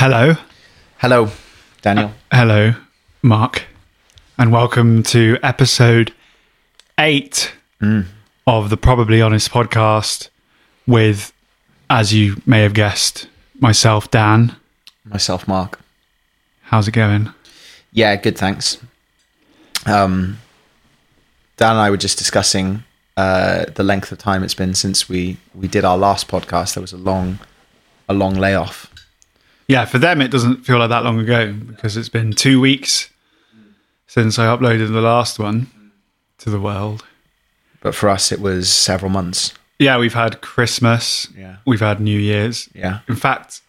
Hello. Hello, Daniel. Hello, Marc. And welcome to episode eight of the Probably Honest podcast with, as you may have guessed, myself, Dan. Myself, Marc. How's it going? Yeah, good. Thanks. Um, Dan and I were just discussing uh, the length of time it's been since we we did our last podcast. There was a long, a long layoff. Yeah, for them, it doesn't feel like that long ago because it's been two weeks since I uploaded the last one to the world. But for us, it was several months. Yeah, we've had Christmas. Yeah. We've had New Year's. Yeah. In fact,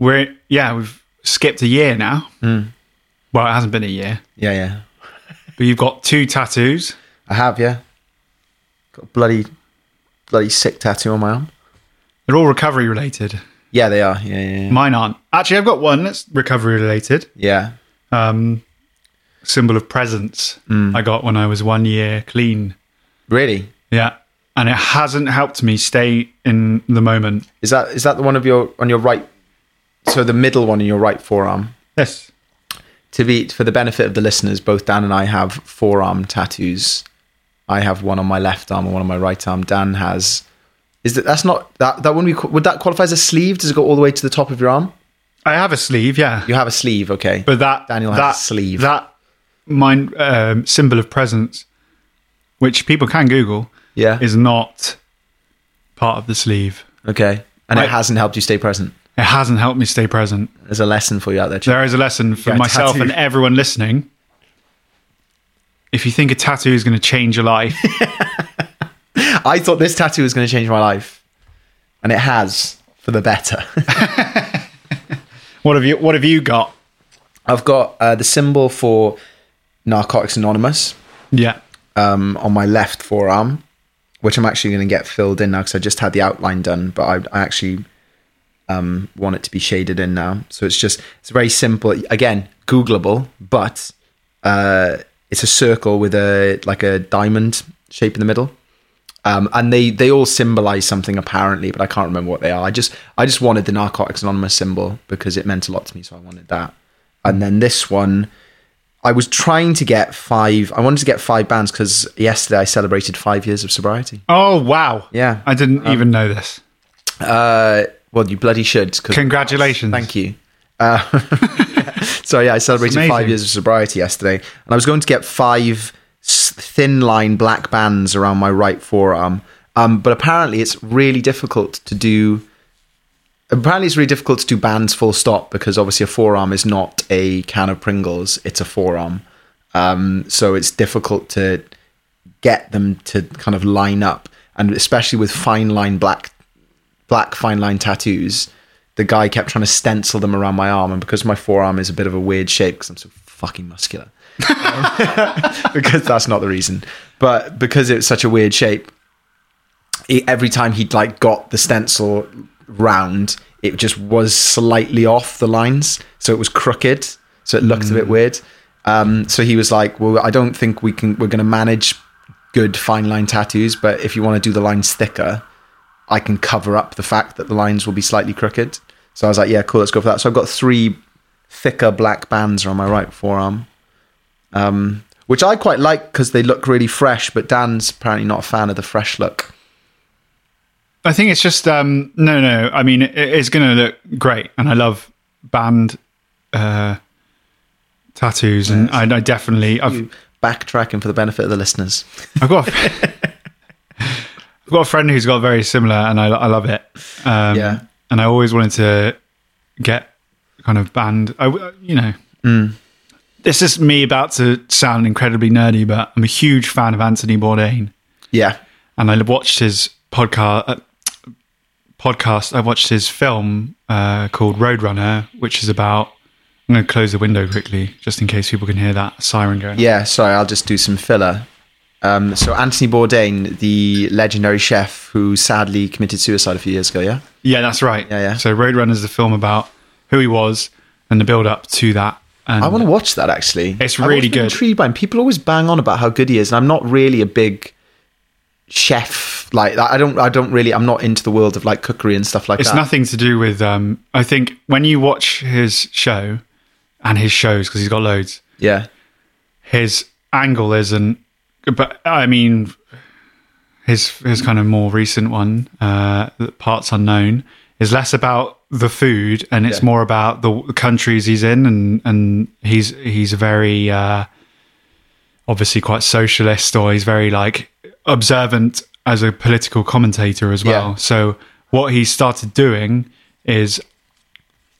we're yeah, we've skipped a year now. Hmm. Well, it hasn't been a year, Yeah, yeah. but you've got two tattoos. I have, yeah. Got a bloody, bloody sick tattoo on my arm. They're all recovery related. Yeah, they are. Yeah, yeah, yeah. Mine aren't. Actually, I've got one that's recovery related. yeah. Um, symbol of presence. I got when I was one year clean. Really? Yeah, and it hasn't helped me stay in the moment. Is that is that the one of your on your right? So the middle one in your right forearm. Yes. to be for the benefit of the listeners, both Dan and I have forearm tattoos. I have one on my left arm and one on my right arm. Dan has. Is that that's not that that wouldn't be would that qualify as a sleeve? Does it go all the way to the top of your arm? I have a sleeve. Yeah, You have a sleeve, okay? but that Daniel has that a sleeve. That mine um, symbol of presence, which people can Google, yeah, is not part of the sleeve. okay, and I- it hasn't helped you stay present. It hasn't helped me stay present. There's a lesson for you out there. Chip. There is a lesson for myself and everyone listening. If you think a tattoo is going to change your life, I thought this tattoo was going to change my life, and it has for the better. what have you what have you got? I've got uh, the symbol for Narcotics Anonymous. Yeah. um, on my left forearm, which I'm actually going to get filled in now because I just had the outline done, but I, I actually um, want it to be shaded in now. So it's just it's very simple. Again, Googleable, but uh, it's a circle with a like a diamond shape in the middle. Um, and they they all symbolize something apparently, but I can't remember what they are. I just I just wanted the Narcotics Anonymous symbol because it meant a lot to me, so I wanted that. And then this one, I was trying to get five. I wanted to get five bands because yesterday I celebrated five years of sobriety. Oh wow. Yeah. I didn't even know this. Uh, well, you bloody should. Congratulations. Thank you. Uh, so yeah, I celebrated five years of sobriety yesterday, and I was going to get five thin line black bands around my right forearm. Um, but apparently, it's really difficult to do. Apparently, it's really difficult to do bands full stop because obviously a forearm is not a can of Pringles; it's a forearm. Um, so it's difficult to get them to kind of line up, and especially with fine line black black fine line tattoos. The guy kept trying to stencil them around my arm, and because my forearm is a bit of a weird shape because I'm so fucking muscular, because that's not the reason, but because it's such a weird shape, it, every time he'd like got the stencil round, it just was slightly off the lines, so it was crooked, so it looked a bit weird. Um, so he was like, "Well, I don't think we can. We're going to manage good fine line tattoos, but if you want to do the lines thicker, I can cover up the fact that the lines will be slightly crooked." So I was like, "Yeah, cool. Let's go for that." So I've got three thicker black bands on my right forearm, um, which I quite like because they look really fresh. But Dan's apparently not a fan of the fresh look. I think it's just um, no, no. I mean, it, it's going to look great, and I love band uh, tattoos, and I, I definitely I've You backtracking for the benefit of the listeners. I've got a, I've got a friend who's got very similar, and I I love it. Um, Yeah. and I always wanted to get kind of band. I you know. Mm. This is me about to sound incredibly nerdy, but I'm a huge fan of Anthony Bourdain. Yeah. and I watched his podcast. Uh, podcast. I watched his film uh, called Roadrunner, which is about. I'm going to close the window quickly, just in case people can hear that siren going. Yeah, sorry, I'll just do some filler. Um, so Anthony Bourdain, the legendary chef who sadly committed suicide a few years ago, yeah? yeah, that's right. Yeah, yeah. So Roadrunner is the film about who he was and the build up to that. And I want to watch that actually. It's really good. Intrigued by him. People always bang on about how good he is, and I'm not really a big chef. Like I don't, I don't really. I'm not into the world of like cookery and stuff like it's that. It's nothing to do with. Um, I think when you watch his show and his shows because he's got loads. Yeah, his angle isn't but i mean his his kind of more recent one uh parts unknown is less about the food and it's Yeah. more about the countries he's in and and he's he's very uh obviously quite socialist or he's very like observant as a political commentator as well Yeah. so what he started doing is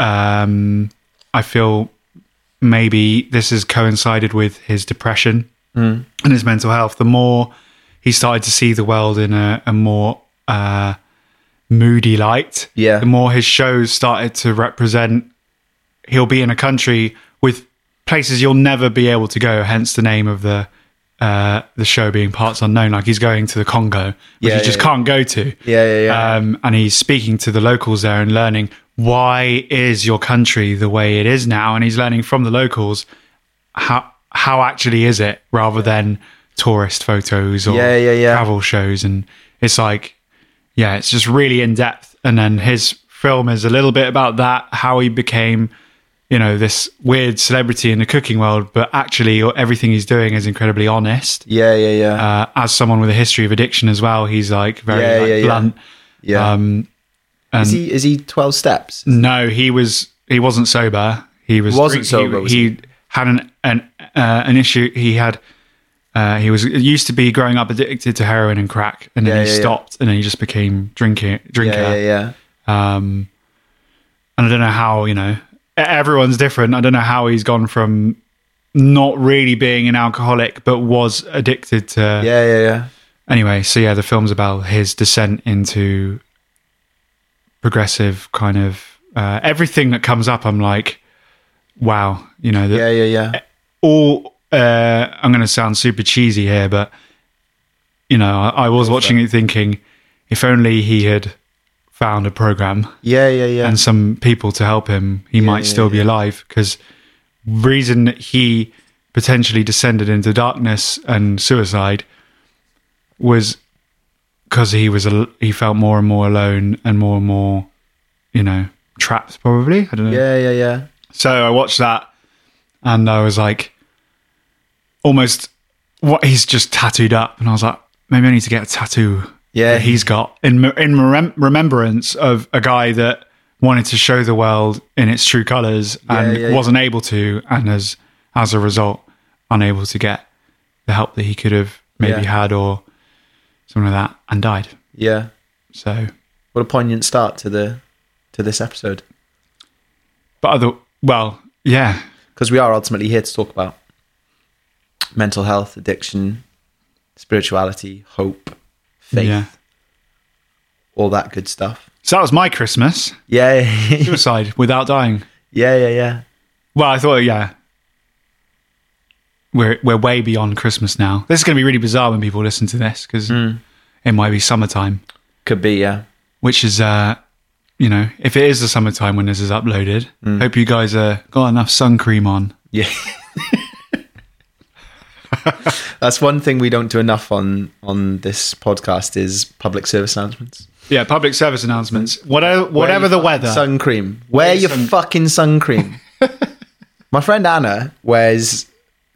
um i feel maybe this has coincided with his depression and his mental health. The more he started to see the world in a, a more uh, moody light, Yeah. the more his shows started to represent. He'll be in a country with places you'll never be able to go. Hence the name of the uh, the show being Parts Unknown. Like he's going to the Congo, which Yeah, you just yeah. can't go to. Yeah, yeah, yeah. Um, and he's speaking to the locals there and learning why is your country the way it is now, and he's learning from the locals how how actually is it, rather than tourist photos or Yeah, yeah, yeah. travel shows. And it's like, yeah, it's just really in depth. And then his film is a little bit about that, how he became. You know this weird celebrity in the cooking world, but actually everything he's doing is incredibly honest yeah, yeah, yeah, uh, as someone with a history of addiction as well, he's like very Yeah, like, yeah, yeah. blunt. yeah. Um, and is he is he twelve steps? no, he was he wasn't sober. He was Wasn't he- sober, was He, had an an uh, an issue. He had uh, he was used to be growing up addicted to heroin and crack, and then Yeah, he yeah, yeah. stopped, and then he just became drinking drinker. Yeah, yeah, yeah. Um, and I don't know how you know everyone's different. I don't know how he's gone from not really being an alcoholic, but was addicted to Yeah, yeah, yeah. anyway, so yeah, the film's about his descent into progressive kind of uh, everything that comes up. I'm like, wow, you know, the, Yeah, yeah, yeah. all. Uh, I'm going to sound super cheesy here, but you know, I, I was watching it thinking, if only he had found a program Yeah, yeah, yeah. and some people to help him, he might yeah, still be alive. Because reason that he potentially descended into darkness and suicide was because he was al- he felt more and more alone and more and more, you know, trapped. Probably, I don't know. yeah, yeah, yeah. So I watched that, and I was like, almost what he's just tattooed up, and I was like, maybe I need to get a tattoo. Yeah. that he's got in in rem- remembrance of a guy that wanted to show the world in its true colors and yeah, yeah. wasn't able to, and as as a result, unable to get the help that he could have maybe had or something like that, and died. Yeah. So, What a poignant start to the to this episode. but other well, yeah, Because we are ultimately here to talk about mental health, addiction, spirituality, hope, faith, yeah. all that good stuff. So that was my Christmas. Yeah, Suicide without dying. yeah, yeah. Yeah. Well, I thought, yeah, we're we're way beyond Christmas now. This is going to be really bizarre when people listen to this because it might be summertime, Could be, yeah. which is, uh, you know, if it is the summertime when this is uploaded, hope you guys uh, got enough sun cream on. Yeah. That's one thing we don't do enough on on this podcast is public service announcements. Yeah, public service announcements. Whatever, whatever the weather. Sun cream. Wear Wear your sun- fucking sun cream. My friend Anna wears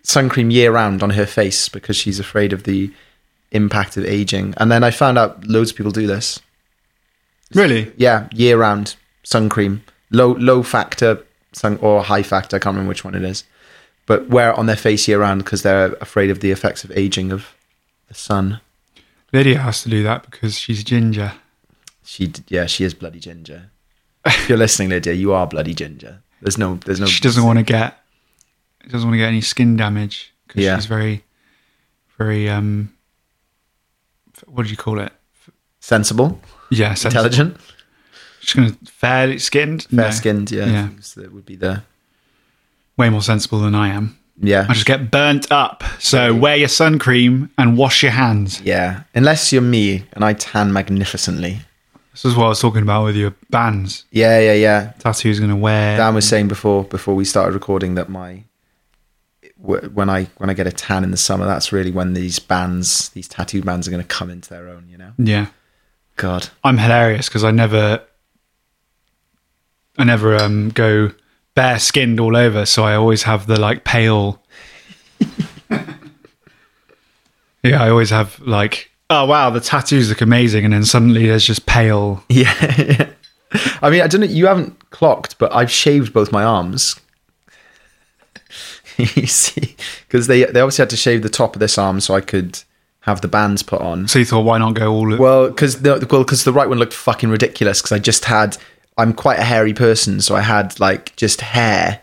sun cream year round on her face because she's afraid of the impact of aging. And then I found out loads of people do this. Really? Yeah, year round sun cream, low low factor sun or high factor. I can't remember which one it is, but wear it on their face year round because they're afraid of the effects of aging of the sun. Lydia has to do that because she's ginger. She, yeah, she is bloody ginger. If you're listening, Lydia, you are bloody ginger. There's no, there's no. She doesn't want to get she doesn't want to get any skin damage because Yeah. she's very, very um. What do you call it? sensible, Yeah, sensitive. intelligent, She's gonna fair skinned. fair skinned. Yeah, Yeah. So it would be the Way more sensible than I am. yeah. I just get burnt up. So wear your sun cream and wash your hands. Yeah, unless you're me and I tan magnificently. This is what I was talking about with your bands. Yeah, yeah, yeah. Tattoo's gonna wear. Dan was saying before before we started recording that my when I when I get a tan in the summer, that's really when these bands, these tattoo bands, are going to come into their own. You know, Yeah, God, I'm hilarious because I never, I never um go bare skinned all over. So I always have the like pale. yeah, I always have like, oh wow, the tattoos look amazing, and then suddenly there's just pale. yeah. I mean, I don't know. You haven't clocked, but I've shaved both my arms. you see, because they they obviously had to shave the top of this arm so I could have the bands put on. So you thought, why not go all? Well, because the well, because the right one looked fucking ridiculous. Because I just had, I'm quite a hairy person, so I had like just hair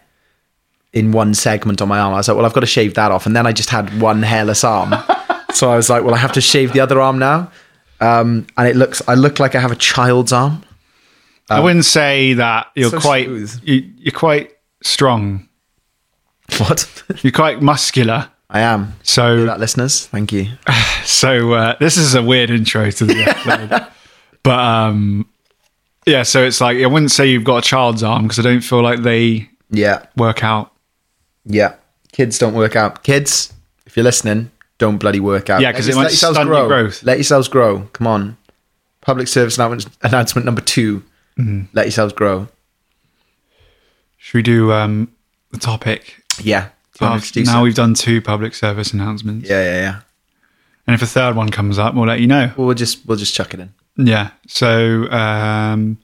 in one segment on my arm. I was like, well, I've got to shave that off, and then I just had one hairless arm. so I was like, well, I have to shave the other arm now, um, and it looks, I look like I have a child's arm. I wouldn't say that you're so quite you, you're quite strong. What? You're quite muscular. I am. So That listeners, thank you. So uh, this is a weird intro to the episode, but um, yeah. So it's like I wouldn't say you've got a child's arm because I don't feel like they Yeah, work out. yeah. Kids don't work out. Kids, if you're listening, don't bloody work out. Yeah, 'cause it might stunt your grow. growth. Let yourselves grow. Come on. Public service announcement, announcement number 2 Mm-hmm. Let yourselves grow. Should we do um, the topic? Yeah. Do you want to After, introduce now it? we've done two public service announcements, Yeah, yeah, yeah. and if a third one comes up, we'll let you know. We'll just we'll just chuck it in. Yeah. So um,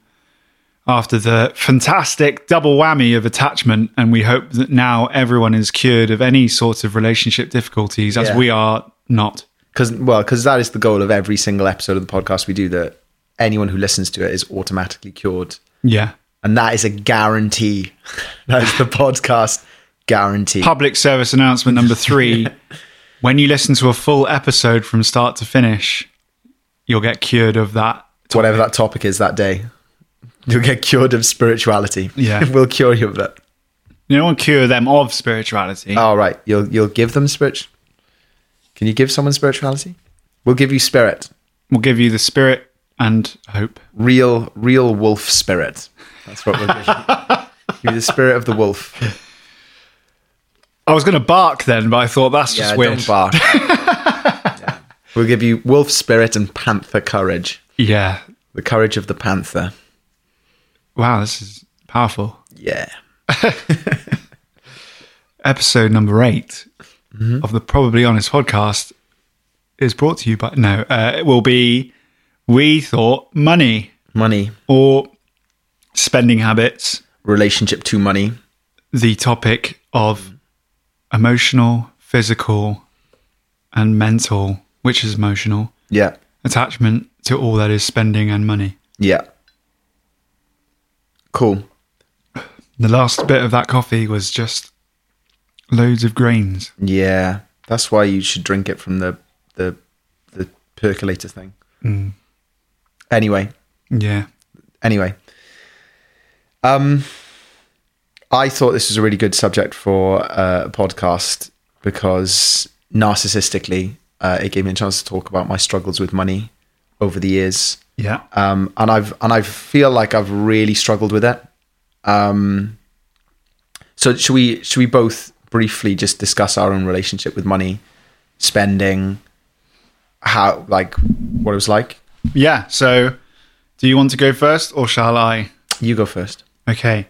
after the fantastic double whammy of attachment, and we hope that now everyone is cured of any sort of relationship difficulties, as Yeah. we are not. Because well, because that is the goal of every single episode of the podcast we do. That anyone who listens to it is automatically cured, Yeah. and that is a guarantee. that is the podcast guarantee. Public service announcement number three. when you listen to a full episode from start to finish, you'll get cured of that. Whatever that topic is that day, you'll get cured of spirituality. Yeah. we'll cure you of that. You don't cure them of spirituality. All right, you'll you'll give them spirit. Can you give someone spirituality? We'll give you spirit, We'll give you the spirit and hope. real real wolf spirit. That's what we'll give you. give you the spirit of the wolf. I was going to bark then, but I thought that's just Yeah, weird. don't bark. We'll give you wolf spirit and panther courage. Yeah. The courage of the panther. Wow, this is powerful. Yeah. Episode number 8 Mm-hmm. of the Probably Honest podcast is brought to you by no. Uh, it will be we thought money Money, or spending habits. relationship to money. the topic of emotional, physical, and mental, which is emotional, Yeah. attachment to all that is spending and money. Yeah. Cool. The last bit of that coffee was just loads of grains. Yeah. That's why you should drink it from the the the percolator thing. Anyway, Yeah. anyway. Um I thought this was a really good subject for uh, a podcast because narcissistically, uh, it gave me a chance to talk about my struggles with money over the years. Yeah. um, and I've and I feel like I've really struggled with it. Um, so should we should we both briefly just discuss our own relationship with money, spending, how like what it was like? Yeah. So, do you want to go first or shall I? You go first. Okay.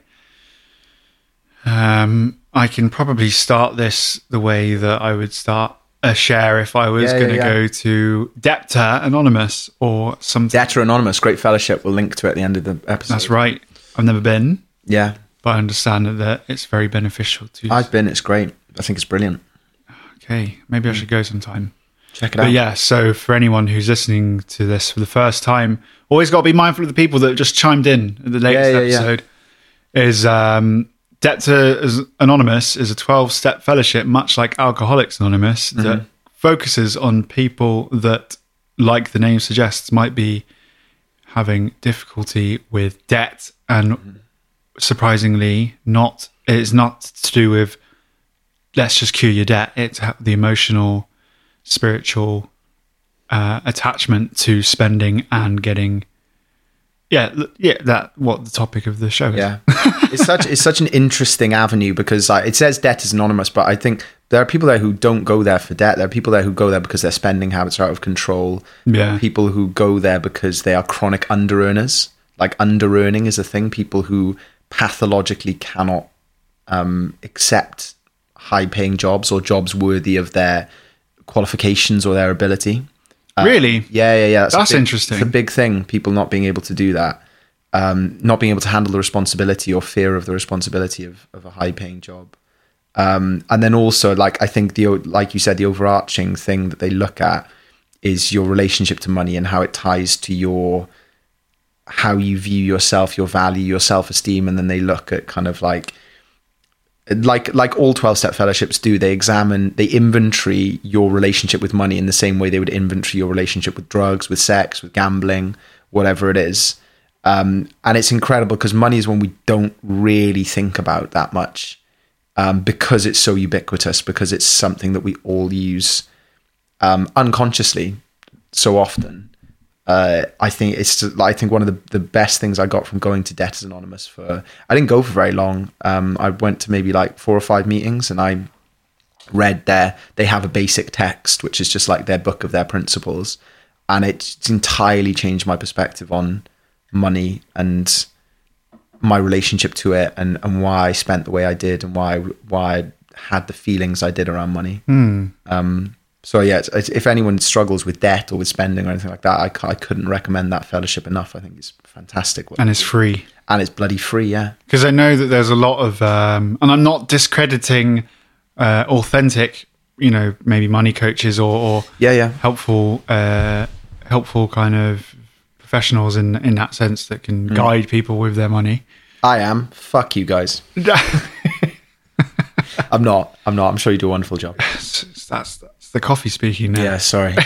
Um, I can probably start this the way that I would start a share if I was Yeah, going to yeah, yeah. go to Debtor Anonymous or something. Debtor Anonymous, great fellowship. We'll link to it at the end of the episode. That's right. I've never been, Yeah, but I understand that- it's very beneficial to. I've been. It's great. I think it's brilliant. okay, maybe I should go sometime. Check it out. Yeah, so for anyone who's listening to this for the first time, always got to be mindful of the people that just chimed in at the latest episode. Is um, Debtor is Anonymous is a twelve-step fellowship, much like Alcoholics Anonymous, Mm-hmm. that focuses on people that, like the name suggests, might be having difficulty with debt, and Mm-hmm. surprisingly, not it's not to do with let's just cure your debt. It's the emotional, spiritual uh, attachment to spending and getting. Yeah, yeah, that what the topic of the show is. Yeah, it's such it's such an interesting avenue because like, it says debt is anonymous, but I think there are people there who don't go there for debt. There are people there who go there because their spending habits are out of control. Yeah. people who go there because they are chronic under earners. Like under earning is a thing. People who pathologically cannot um, accept high paying jobs or jobs worthy of their qualifications or their ability. Really. Yeah, yeah, yeah. a That's big- interesting. It's a big thing. People not being able to do that, um, not being able to handle the responsibility or fear of the responsibility of, of a high paying job. Um, and then also, like I think the like you said, the overarching thing that they look at is your relationship to money and how it ties to your how you view yourself, your value, your self esteem, and then they look at kind of like like like all 12 step fellowships do they examine they inventory your relationship with money in the same way they would inventory your relationship with drugs with sex with gambling whatever it is. Um, and it's incredible because money is one we don't really think about that much um, because it's so ubiquitous because it's something that we all use um, unconsciously so often uh, I think it's I think one of the, the best things I got from going to Debtors Anonymous for I didn't go for very long. Um, I went to maybe like four or five meetings and I read their they have a basic text which is just like their book of their principles and it's entirely changed my perspective on money and my relationship to it and, and why I spent the way I did and why why I had the feelings I did around money. Um, so yeah, it's, it's, if anyone struggles with debt or with spending or anything like that, I, I couldn't recommend that fellowship enough. I think it's fantastic, and it's free. and it's bloody free. Yeah, because I know that there's a lot of, um, and I'm not discrediting uh, authentic, you know, maybe money coaches or, or yeah, yeah. helpful, uh, helpful kind of professionals in in that sense that can Hmm. guide people with their money. I am. Fuck you guys. I'm not. I'm not. I'm sure you do a wonderful job. that's, that's the coffee speaking now. Yeah, sorry.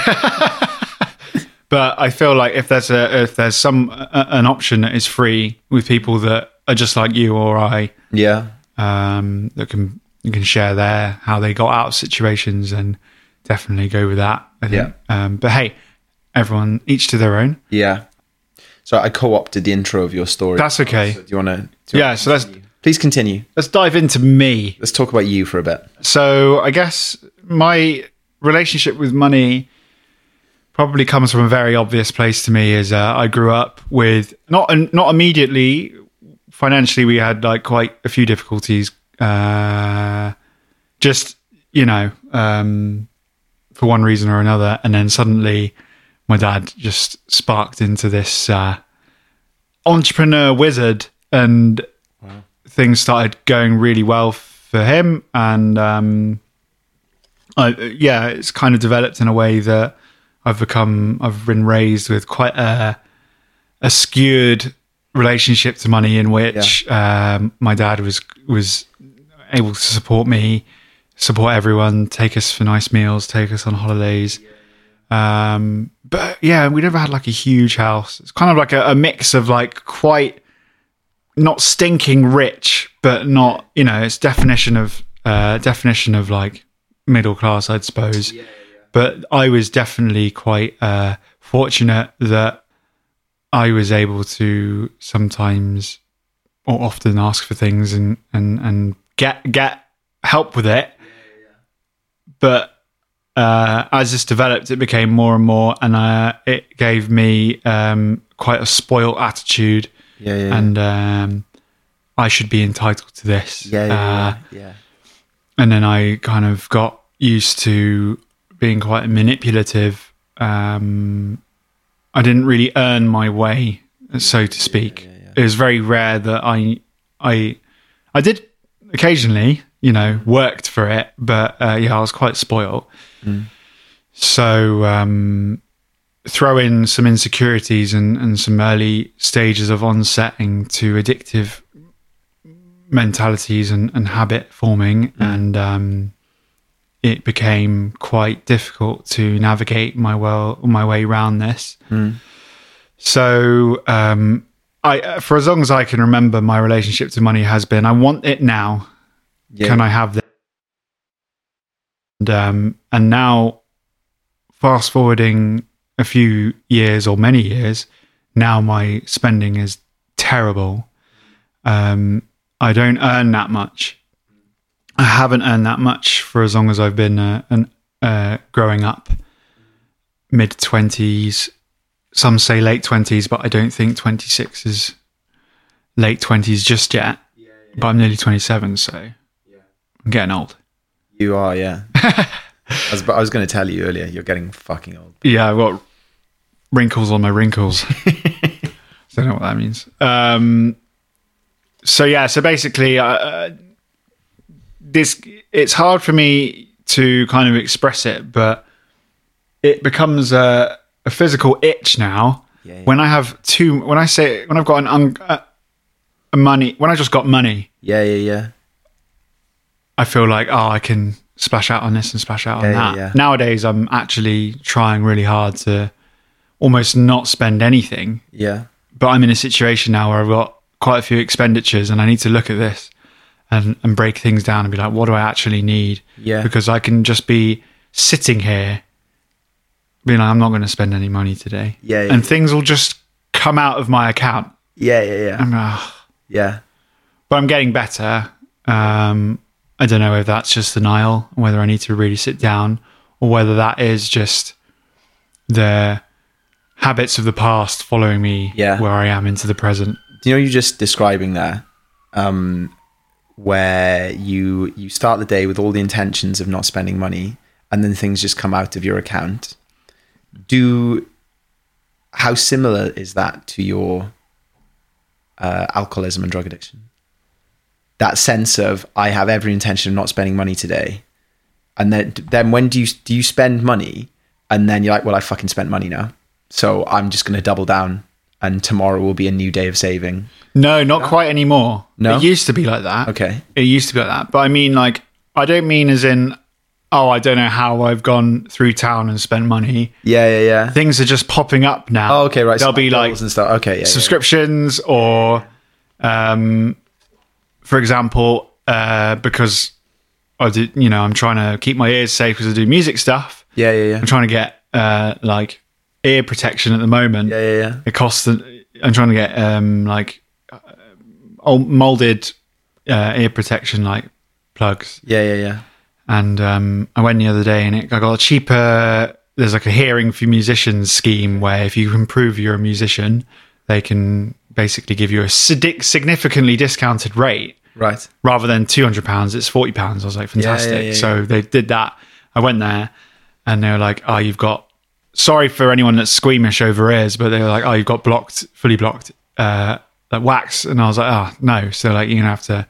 But I feel like if there's a if there's some a, an option that is free with people that are just like you or I, yeah, um, that can can share their how they got out of situations and definitely go with that. I think. Um, but hey, everyone each to their own. yeah. So I co-opted the intro of your story. That's okay. So do you want to? Yeah. So let's Please continue. let's dive into me. Let's talk about you for a bit. So I guess my relationship with money probably comes from a very obvious place to me. Is uh, I grew up with not and not immediately financially. We had like quite a few difficulties. Uh, just you know, um, for one reason or another, and then suddenly my dad just sparked into this uh, entrepreneur wizard and things started going really well for him. And um I, yeah it's kind of developed in a way that i've become i've been raised with quite a a skewed relationship to money in which um my dad was was able to support me support everyone take us for nice meals take us on holidays. Um but yeah we never had like a huge house. It's kind of like a, a mix of like quite not stinking rich, but not you know it's definition of uh, definition of like middle class, I'd suppose. But I was definitely quite uh, fortunate that I was able to sometimes or often ask for things and and and get get help with it. But uh, as this developed, it became more and more, and uh, it gave me um, quite a spoiled attitude Yeah, yeah, yeah. and um, I should be entitled to this. yeah, yeah, Uh, yeah, yeah. and then I kind of got used to being quite manipulative. Um, I didn't really earn my way, so to speak. It was very rare that I, I, I did occasionally, you know, worked for it, but uh, yeah, I was quite spoiled. So um, throw in some insecurities and, and some early stages of onsetting to addictive mentalities and, and habit forming, and um, it became quite difficult to navigate my well my way around this. So, um, I for as long as I can remember, my relationship to money has been: I want it now. Yeah. Can I have this? And, um, and now, fast forwarding a few years or many years, now my spending is terrible. Um, I don't earn that much. I haven't earned that much for as long as I've been uh, an, uh, growing up. Mid twenties, some say late twenties, but I don't think twenty six is late twenties just yet. But I'm nearly twenty seven, so I'm getting old. You are, yeah. I was, but I was going to tell you earlier, you're getting fucking old. Yeah, I've got wrinkles on my wrinkles. I don't know what that means. Um, so yeah, so basically, uh, this it's hard for me to kind of express it, but it becomes a, a physical itch now. Yeah, yeah. When I have two, when I say when I've got an un, uh, a money, when I just got money, Yeah, yeah, yeah. I feel like oh, I can splash out on this and splash out on Yeah, yeah, that. Nowadays, I'm actually trying really hard to almost not spend anything. Yeah. But I'm in a situation now where I've got quite a few expenditures, and I need to look at this and and break things down and be like, what do I actually need? Yeah. Because I can just be sitting here, being like, I'm not going to spend any money today. Yeah, yeah, and yeah. things will just come out of my account. Yeah, yeah, yeah. I'm, ah, Yeah. but I'm getting better. Um, I don't know if that's just denial, and whether I need to really sit down, or whether that is just the habits of the past following me Yeah. where I am into the present. Do you know you're just describing there? Um, where you you start the day with all the intentions of not spending money, and then things just come out of your account. Do how similar is that to your uh, alcoholism and drug addiction? That sense of I have every intention of not spending money today, and then then when do you do you spend money, and then you're like, well, I fucking spent money now, so I'm just going to double down, and tomorrow will be a new day of saving. No, not quite anymore. No? It used to be like that. Okay. It used to be like that. But I mean, like, I don't mean as in, oh, I don't know how I've gone through town and spent money. Yeah, yeah, yeah. Things are just popping up now. Oh, okay, right. There'll so be like and stuff. Okay, yeah, yeah. subscriptions or um for example uh because i did you know i'm trying to keep my ears safe because i do music stuff Yeah, yeah, yeah. i'm trying to get uh like ear protection at the moment Yeah, yeah, yeah. it costs the, i'm trying to get um like uh, old molded uh, ear protection like plugs Yeah, yeah, yeah. and um, I went the other day and it, I got a cheaper. There's like a hearing for musicians scheme where if you can prove you're a musician, they can basically give you a significantly discounted rate Right. rather than two hundred pounds. It's forty pounds. I was like, fantastic. yeah, yeah, so they did that. I went there and they were like, oh, you've got. Sorry for anyone that's squeamish over ears, but they were like, oh, you've got blocked, fully blocked, uh, like wax. And I was like, oh no. So like you're gonna have to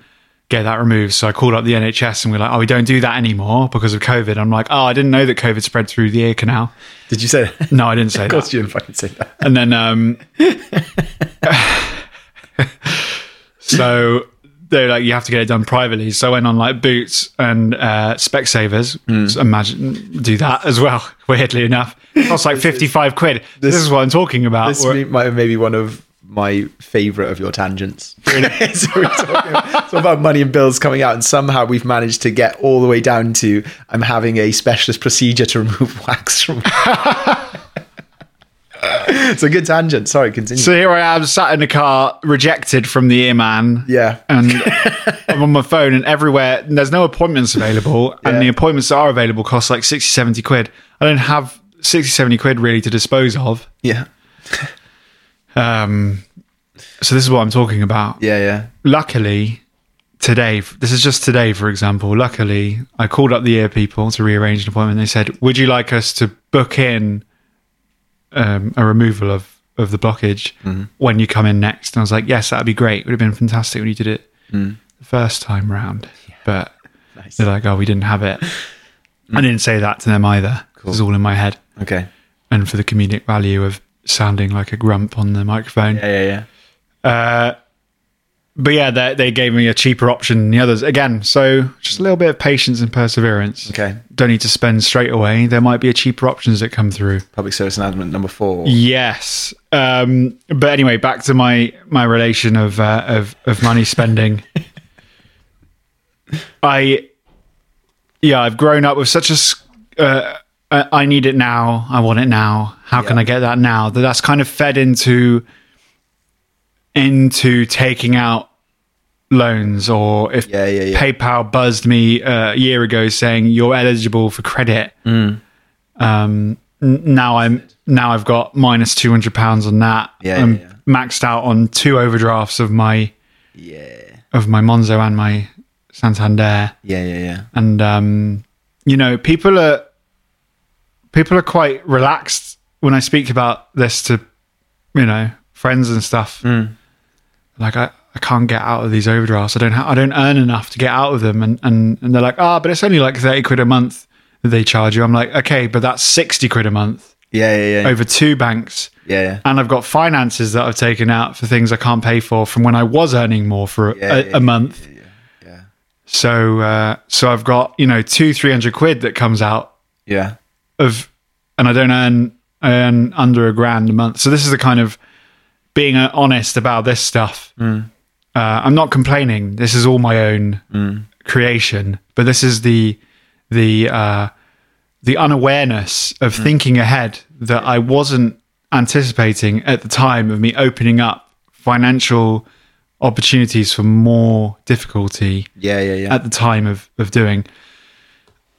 get that removed. So I called up the NHS and we're like, oh, we don't do that anymore because of COVID. I'm like, oh, I didn't know that COVID spread through the ear canal. Did you say that? No, I didn't say of that. course you didn't fucking say that. And then, um, so they're like, you have to get it done privately. So I went on like Boots and uh, Specsavers. So imagine do that as well. Weirdly enough, it costs like fifty-five quid. This, is what I'm talking about. This may- might maybe one of my favorite of your tangents. so we're talking about, it's all about money and bills coming out, and somehow we've managed to get all the way down to I'm having a specialist procedure to remove wax from. it's a good tangent. Sorry, continue. so here I am, sat in a car, rejected from the earman. yeah, and I'm on my phone and everywhere and there's no appointments available Yeah. and the appointments that are available cost like 60 70 quid I don't have 60 70 quid really to dispose of yeah, um so this is what I'm talking about yeah, yeah. luckily today. This is just today, for example. Luckily, I called up the ear people to rearrange an appointment. They said, "Would you like us to book in um, a removal of of the blockage when you come in next?" And I was like, "Yes, that'd be great. It would have been fantastic when you did it the first time round." But Nice. they're like, "Oh, we didn't have it." I didn't say that to them either. It was all in my head, Okay. and for the comedic value of sounding like a grump on the microphone. Yeah, yeah, yeah. Uh, but yeah, they, they gave me a cheaper option than the others. Again, so just a little bit of patience and perseverance. Okay. Don't need to spend straight away. There might be a cheaper options that come through. Public service announcement number four. Yes. Um, but anyway, back to my my relation of uh, of of money spending. I yeah, I've grown up with such a uh, uh, I need it now. I want it now. How can I get that now? That that's kind of fed into into taking out loans or if Yeah, yeah, yeah. PayPal buzzed me uh, a year ago saying you're eligible for credit. Mm. Um, n- now I'm now I've got minus two hundred pounds on that. Yeah, I'm maxed out on two overdrafts of my Yeah. of my Monzo and my Santander, Yeah, yeah, yeah. and um, you know people are people are quite relaxed when I speak about this to you know friends and stuff. Like I. I can't get out of these overdrafts. I don't. Ha- I don't earn enough to get out of them, and and, and they're like, ah, but it's only like thirty quid a month that they charge you. I'm like, okay, but that's sixty quid a month Yeah, yeah, yeah. over two banks, Yeah, yeah. and I've got finances that I've taken out for things I can't pay for from when I was earning more for a, Yeah, a, yeah, a month. Yeah, yeah. So uh, so I've got you know two three hundred quid that comes out Yeah. of, and I don't earn I earn under a grand a month. So this is the kind of being uh, honest about this stuff. Uh, I'm not complaining. This is all my own creation, but this is the the uh, the unawareness of thinking ahead that I wasn't anticipating at the time of me opening up financial opportunities for more difficulty Yeah, yeah, yeah. at the time of, of doing.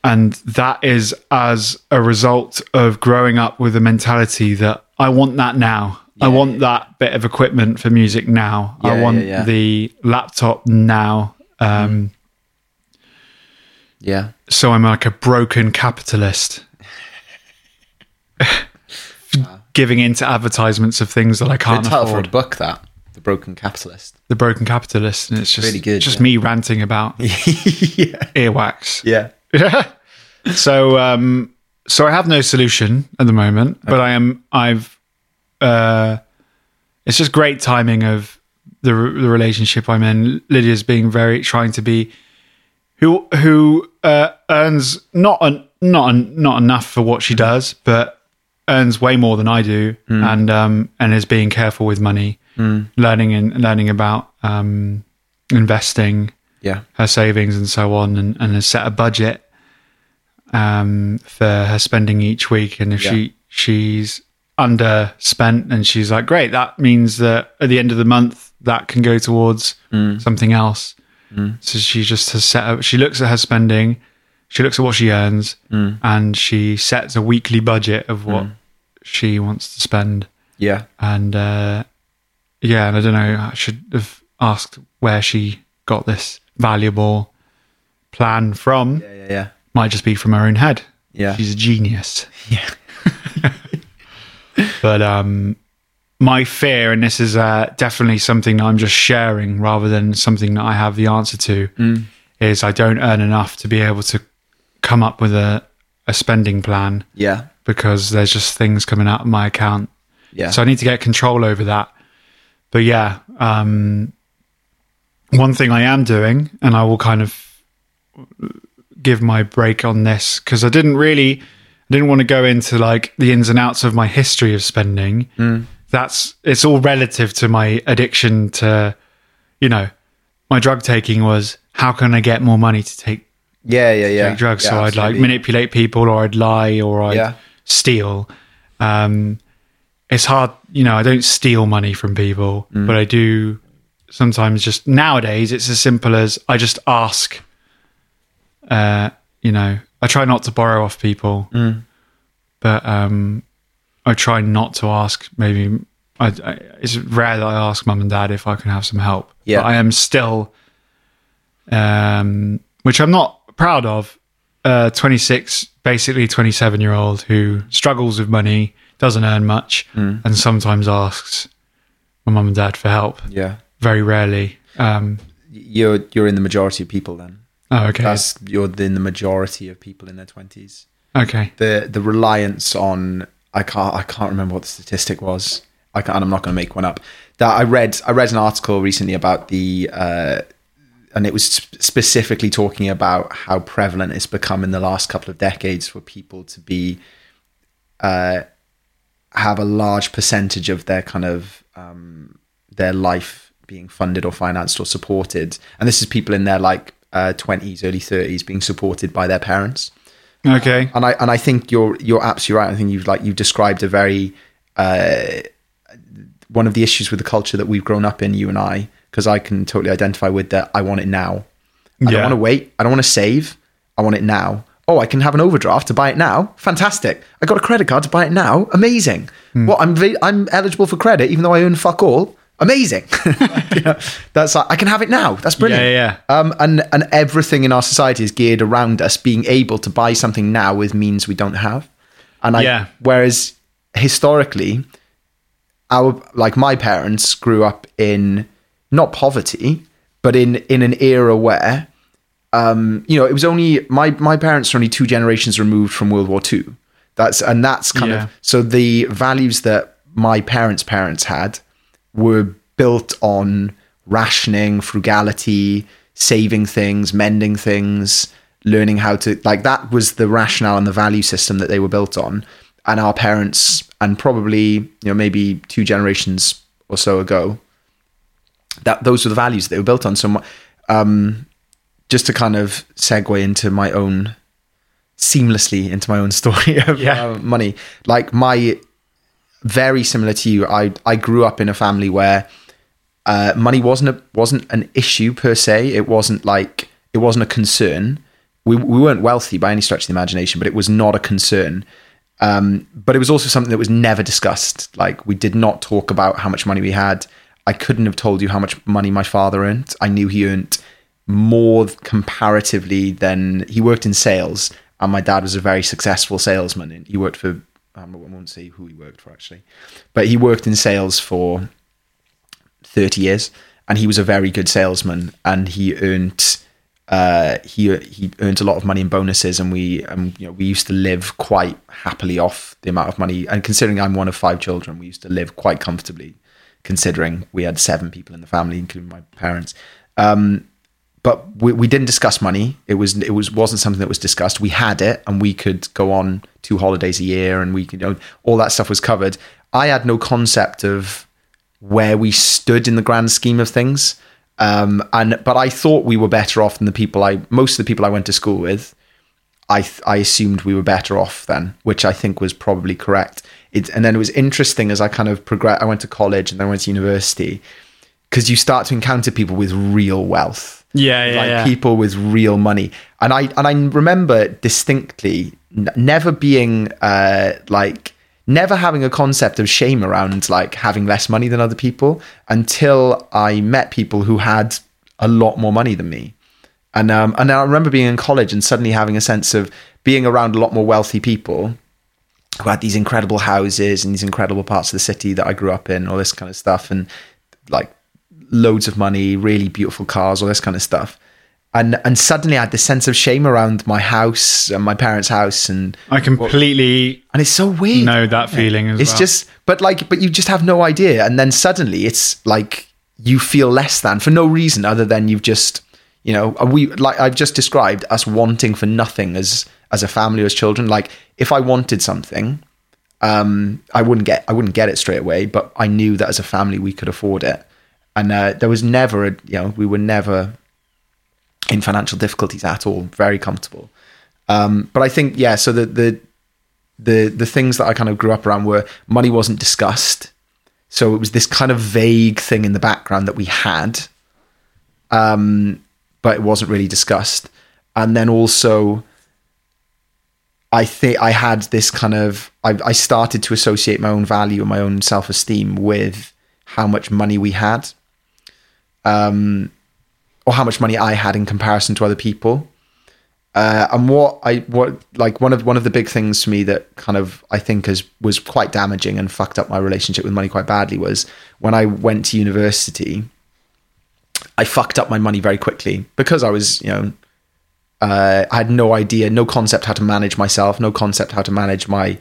And that is as a result of growing up with a mentality that I want that now. I want that bit of equipment for music now. I want yeah, yeah. the laptop now. Um, yeah. So I'm like a broken capitalist. Giving into advertisements of things that I can't title for a afford. book, that. The Broken Capitalist. The broken capitalist, and it's just Really good, just yeah. me ranting about yeah. earwax. Yeah. Yeah. so um so I have no solution at the moment, but I am I've uh it's just great timing of the the relationship I'm in. Lydia's being very trying to be who who uh earns not an, not an, not enough for what she does, but earns way more than I do and um and is being careful with money, learning and learning about um investing Yeah. her savings and so on and, and has set a budget um, for her spending each week and if Yeah. she she's underspent and she's like great that means that at the end of the month that can go towards mm. something else mm. so she just has set up she looks at her spending she looks at what she earns mm. and she sets a weekly budget of what she wants to spend Yeah. and uh, yeah, and I don't know. I should have asked where she got this valuable plan from. Yeah, yeah, yeah. Might just be from her own head. Yeah. she's a genius. Yeah. But um, my fear, and this is uh, definitely something that I'm just sharing rather than something that I have the answer to, Mm. is I don't earn enough to be able to come up with a, a spending plan Yeah. because there's just things coming out of my account Yeah. So I need to get control over that. But yeah, um, one thing I am doing, and I will kind of give my break on this because I didn't really, I didn't want to go into like the ins and outs of my history of spending. That's it's all relative to my addiction to, you know, my drug taking was how can I get more money to take yeah, yeah, yeah. take drugs. Yeah, so I'd like manipulate people, or I'd lie, or I'd Yeah. steal. Um, it's hard, you know. I don't steal money from people, Mm. but I do sometimes. Just nowadays, it's as simple as I just ask. Uh, you know, I try not to borrow off people, Mm. but um, I try not to ask. Maybe I, I, it's rare that I ask mum and dad if I can have some help. Yeah. but I am still um, which I'm not proud of. Uh, 26, basically 27 year old who struggles with money, doesn't earn much, and sometimes asks my mum and dad for help. Yeah. Very rarely. Um, You're you're in the majority of people then. Oh, okay. That's you're in the majority of people in their twenties. okay. The the reliance on I can't I can't remember what the statistic was. I can't. I'm not going to make one up. That I read I read an article recently about the uh, and it was sp- specifically talking about how prevalent it's become in the last couple of decades for people to be uh, have a large percentage of their kind of um, their life being funded or financed or supported, and this is people in their like uh, twenties, early thirties, being supported by their parents. Okay. And I and I think you're you're absolutely right. I think you've like you've described a very uh, one of the issues with the culture that we've grown up in, you and I, because I can totally identify with that. I want it now. I Yeah. don't want to wait. I don't want to save. I want it now. Oh, I can have an overdraft to buy it now. Fantastic. I got a credit card to buy it now. Amazing. Hmm. Well, I'm I'm eligible for credit even though I earn fuck all. Amazing. You know, that's like, I can have it now. That's brilliant. Yeah, yeah, Um, and and everything in our society is geared around us being able to buy something now with means we don't have. And I, Yeah. whereas historically, our like my parents grew up in not poverty, but in in an era where, um, you know, it was only my my parents are only two generations removed from World War Two. That's and that's kind Yeah. of so the values that my parents' parents had were built on rationing, frugality, saving things, mending things, learning how to like that was the rationale and the value system that they were built on. And our parents, and probably you know maybe two generations or so ago, that those were the values that they were built on. So, um, just to kind of segue into my own seamlessly into my own story of Yeah. uh, money, like my very similar to you. I I grew up in a family where uh, money wasn't a, wasn't an issue per se. It wasn't like it wasn't a concern. We we weren't wealthy by any stretch of the imagination, but it was not a concern. Um, but it was also something that was never discussed. Like we did not talk about how much money we had. I couldn't have told you how much money my father earned. I knew he earned more comparatively than he worked in sales, and my dad was a very successful salesman. And He worked for I won't say who he worked for actually, but he worked in sales for 30 years and he was a very good salesman and he earned uh, he he earned a lot of money in bonuses and we um, you know we used to live quite happily off the amount of money and considering I'm one of five children we used to live quite comfortably considering we had seven people in the family including my parents um, but we, we didn't discuss money. It was it was wasn't something that was discussed. We had it, and we could go on two holidays a year, and we you know all that stuff was covered. I had no concept of where we stood in the grand scheme of things, um, and but I thought we were better off than the people I most of the people I went to school with. I th- I assumed we were better off then, which I think was probably correct. It, and then it was interesting as I kind of progressed. I went to college and then I went to university because you start to encounter people with real wealth Yeah, yeah, like yeah. people with real money. And I and I remember distinctly never being uh, like never having a concept of shame around like having less money than other people until I met people who had a lot more money than me. And um, and I remember being in college and suddenly having a sense of being around a lot more wealthy people who had these incredible houses and these incredible parts of the city that I grew up in, all this kind of stuff, and like loads of money, really beautiful cars, all this kind of stuff. And and suddenly I had this sense of shame around my house and my parents' house, and I completely and it's so weird. know that feeling as it's well. just, but like, but you just have no idea, and then suddenly it's like you feel less than for no reason other than you've just, you know, we like I've just described us wanting for nothing as as a family as children. Like if I wanted something, um, I wouldn't get I wouldn't get it straight away, but I knew that as a family we could afford it, and uh, there was never, a, you know, we were never in financial difficulties at all. Very comfortable. Um, but I think yeah, so the the the the things that I kind of grew up around were money wasn't discussed, so it was this kind of vague thing in the background that we had, um, but it wasn't really discussed. And then also, I think I had this kind of I, I started to associate my own value and my own self esteem with how much money we had. Um, or how much money I had in comparison to other people. Uh, and what I what like one of one of the big things for me that kind of I think has was quite damaging and fucked up my relationship with money quite badly was when I went to university. I fucked up my money very quickly because I was you know uh, I had no idea, no concept how to manage myself, no concept how to manage my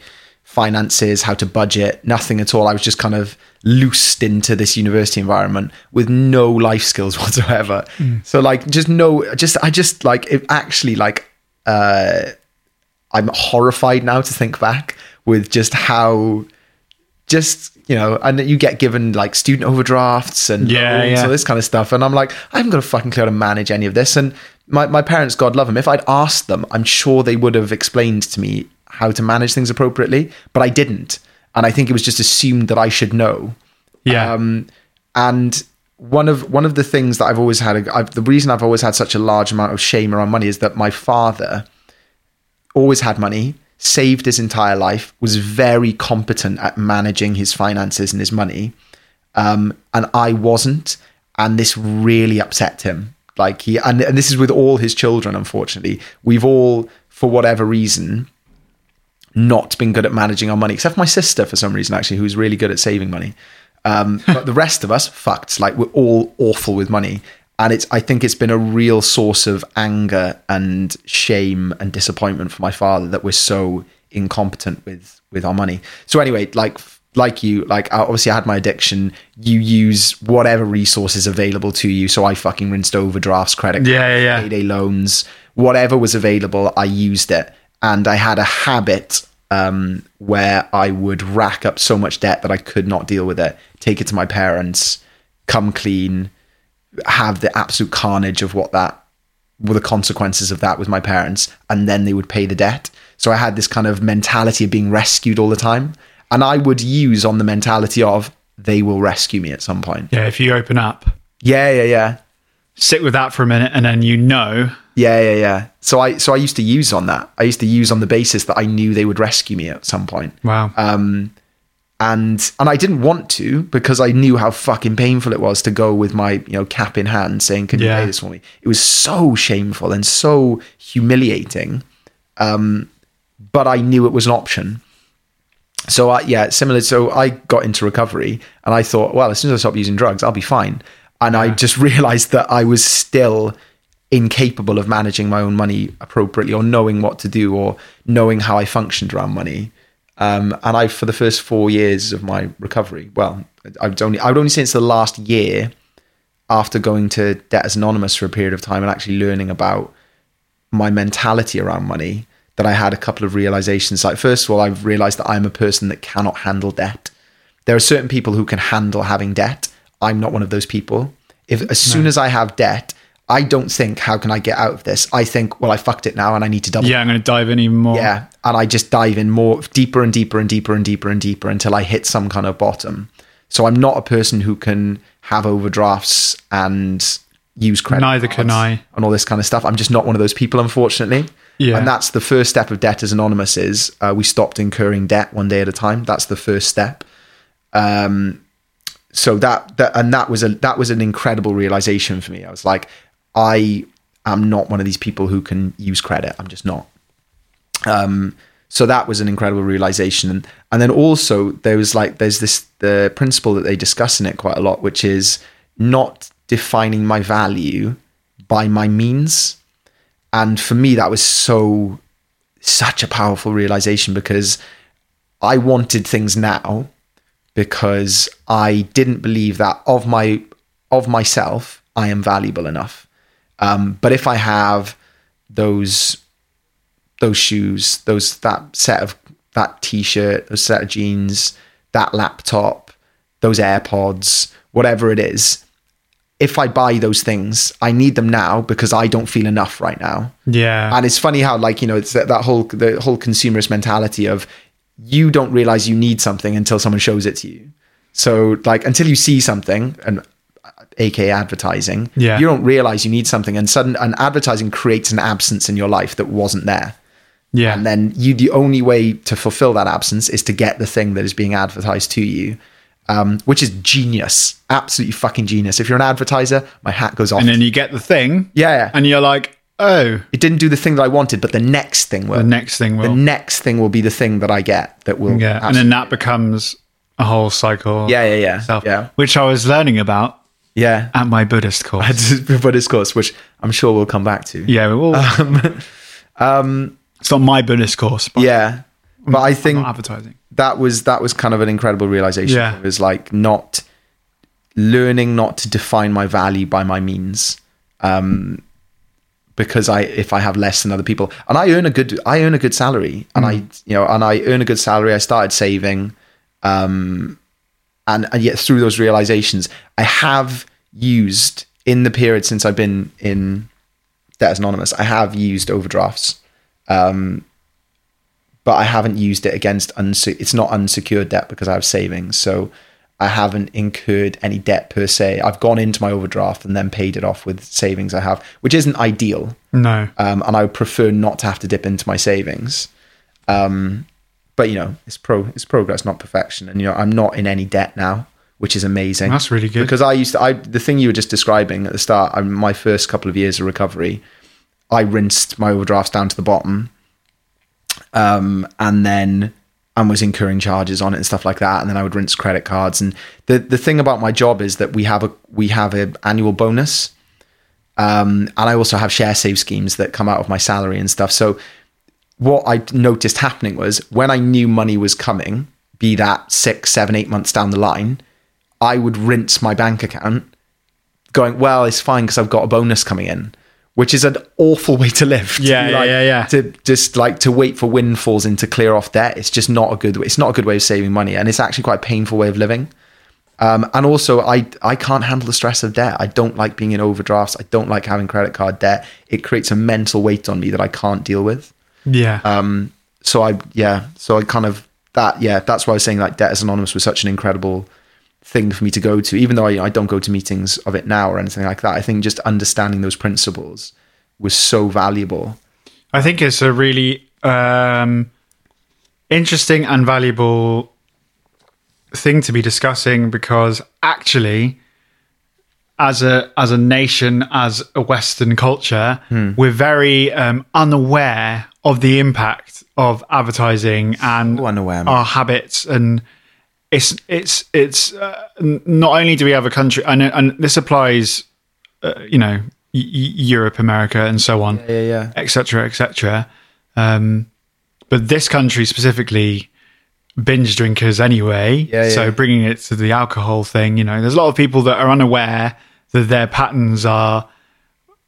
finances, how to budget, nothing at all. I was just kind of loosed into this university environment with no life skills whatsoever. Mm. So like just no just I just like it actually like uh I'm horrified now to think back with just how just you know, and you get given like student overdrafts and yeah, yeah. all this kind of stuff. And I'm like, I haven't got a fucking clue how to manage any of this. And my, my parents, God love them, if I'd asked them, I'm sure they would have explained to me how to manage things appropriately, but I didn't. And I think it was just assumed that I should know. Yeah. Um, and one of one of the things that I've always had, I've, the reason I've always had such a large amount of shame around money is that my father always had money, saved his entire life, was very competent at managing his finances and his money, um, and I wasn't, and this really upset him. Like he, and, and this is with all his children. Unfortunately, we've all, for whatever reason, not been good at managing our money, except my sister for some reason, actually, who's really good at saving money. Um, but the rest of us, fucked. Like we're all awful with money. And it's, I think it's been a real source of anger and shame and disappointment for my father that we're so incompetent with, with our money. So anyway, like, like you, like obviously I had my addiction. You use whatever resources available to you. So I fucking rinsed overdrafts, credit yeah, yeah, yeah. payday loans, whatever was available. I used it, and I had a habit um, where I would rack up so much debt that I could not deal with it, take it to my parents, come clean, have the absolute carnage of what that were the consequences of that with my parents, and then they would pay the debt. So I had this kind of mentality of being rescued all the time. And I would use on the mentality of they will rescue me at some point. Yeah, if you open up. Yeah, yeah, yeah. Sit with that for a minute and then you know. Yeah, yeah, yeah. So I so I used to use on that. I used to use on the basis that I knew they would rescue me at some point. Wow. Um and and I didn't want to because I knew how fucking painful it was to go with my you know cap in hand saying, "Can you Yeah. pay this for me?" It was so shameful and so humiliating. Um, but I knew it was an option. So I, yeah, similar. So I got into recovery and I thought, well, as soon as I stop using drugs, I'll be fine. And I just realized that I was still incapable of managing my own money appropriately or knowing what to do or knowing how I functioned around money. Um, and I, for the first four years of my recovery, well, I've only, I would only say it's the last year after going to Debtors Anonymous for a period of time and actually learning about my mentality around money that I had a couple of realizations. Like, first of all, I've realized that I'm a person that cannot handle debt. There are certain people who can handle having debt. I'm not one of those people. If as soon as I have debt, I don't think, how can I get out of this? I think, well, I fucked it now and I need to double. Yeah, I'm going to dive in even more. Yeah. And I just dive in more, deeper and deeper and deeper and deeper and deeper until I hit some kind of bottom. So I'm not a person who can have overdrafts and use credit. Neither can I. And all this kind of stuff. I'm just not one of those people, unfortunately. Yeah. And that's the first step of Debtors Anonymous is uh, we stopped incurring debt one day at a time. That's the first step. Um, so that, that and that was a that was an incredible realization for me. I was like, I am not one of these people who can use credit. I'm just not. Um, so that was an incredible realization, and and then also there was like there's this the principle that they discuss in it quite a lot, which is not defining my value by my means. And for me, that was so such a powerful realization because I wanted things now because I didn't believe that of my of myself I am valuable enough. Um, but if I have those those shoes, those that set of that t-shirt, those set of jeans, that laptop, those AirPods, whatever it is, if I buy those things, I need them now because I don't feel enough right now. Yeah. And it's funny how, like, you know, it's that, that whole the whole consumerist mentality of you don't realize you need something until someone shows it to you. So, like, until you see something, and aka advertising, Yeah. you don't realize you need something, and sudden and advertising creates an absence in your life that wasn't there. yeah. And then you, the only way to fulfill that absence is to get the thing that is being advertised to you. um, which is genius, absolutely fucking genius. If you're an advertiser, my hat goes off. And then you get the thing. yeah. And you're like, oh, it didn't do the thing that I wanted, but the next thing will. the next thing will The next thing will be the thing that I get that will. yeah. And then that becomes a whole cycle. Yeah, yeah, yeah, yeah. Which I was learning about yeah. at my Buddhist course. Buddhist course, which I'm sure we'll come back to. yeah. Well, it's not my Buddhist course, but Um, Yeah, but I think advertising. that was that was kind of an incredible realization. Yeah. It was like not learning not to define my value by my means. Um because I if I have less than other people and I earn a good I earn a good salary and I you know and I earn a good salary I started saving um and and yet through those realizations I have used in the period since I've been in Debtors Anonymous I have used overdrafts um but I haven't used it against unse- it's not unsecured debt because I have savings. So I haven't incurred any debt per se. I've gone into my overdraft and then paid it off with savings I have, which isn't ideal. No. Um, and I would prefer not to have to dip into my savings. Um, but you know, it's pro it's progress, not perfection. And you know, I'm not in any debt now, which is amazing. That's really good. Because I used to I the thing you were just describing at the start, I, my first couple of years of recovery, I rinsed my overdrafts down to the bottom um, and then and was incurring charges on it and stuff like that. And then I would rinse credit cards. And the the thing about my job is that we have a we have a annual bonus, um, and I also have share save schemes that come out of my salary and stuff. So what I noticed happening was when I knew money was coming, be that six, seven, eight months down the line, I would rinse my bank account, going, "Well, it's fine because I've got a bonus coming in." Which is an awful way to live. to Yeah, be yeah, like- yeah, yeah. To just like to wait for windfalls and to clear off debt. It's just not a good. It's not a good way of saving money, and it's actually quite a painful way of living. Um, and also, I I can't handle the stress of debt. I don't like being in overdrafts. I don't like having credit card debt. It creates a mental weight on me that I can't deal with. Yeah. Um, so I yeah, so I kind of that yeah, that's why I was saying like Debtors Anonymous was such an incredible thing for me to go to, even though I, I don't go to meetings of it now or anything like that. I think just understanding those principles was so valuable. I think it's a really um, interesting and valuable thing to be discussing because actually, as a as a nation, as a Western culture, we're very um, unaware of the impact of advertising and So unaware, our habits and. It's it's it's uh, not only do we have a country and and this applies, uh, you know, y- Europe, America, and so on Yeah, yeah. etc., etc. Um, but this country specifically, binge drinkers anyway. Yeah, so yeah. bringing it to the alcohol thing, you know, there's a lot of people that are unaware that their patterns are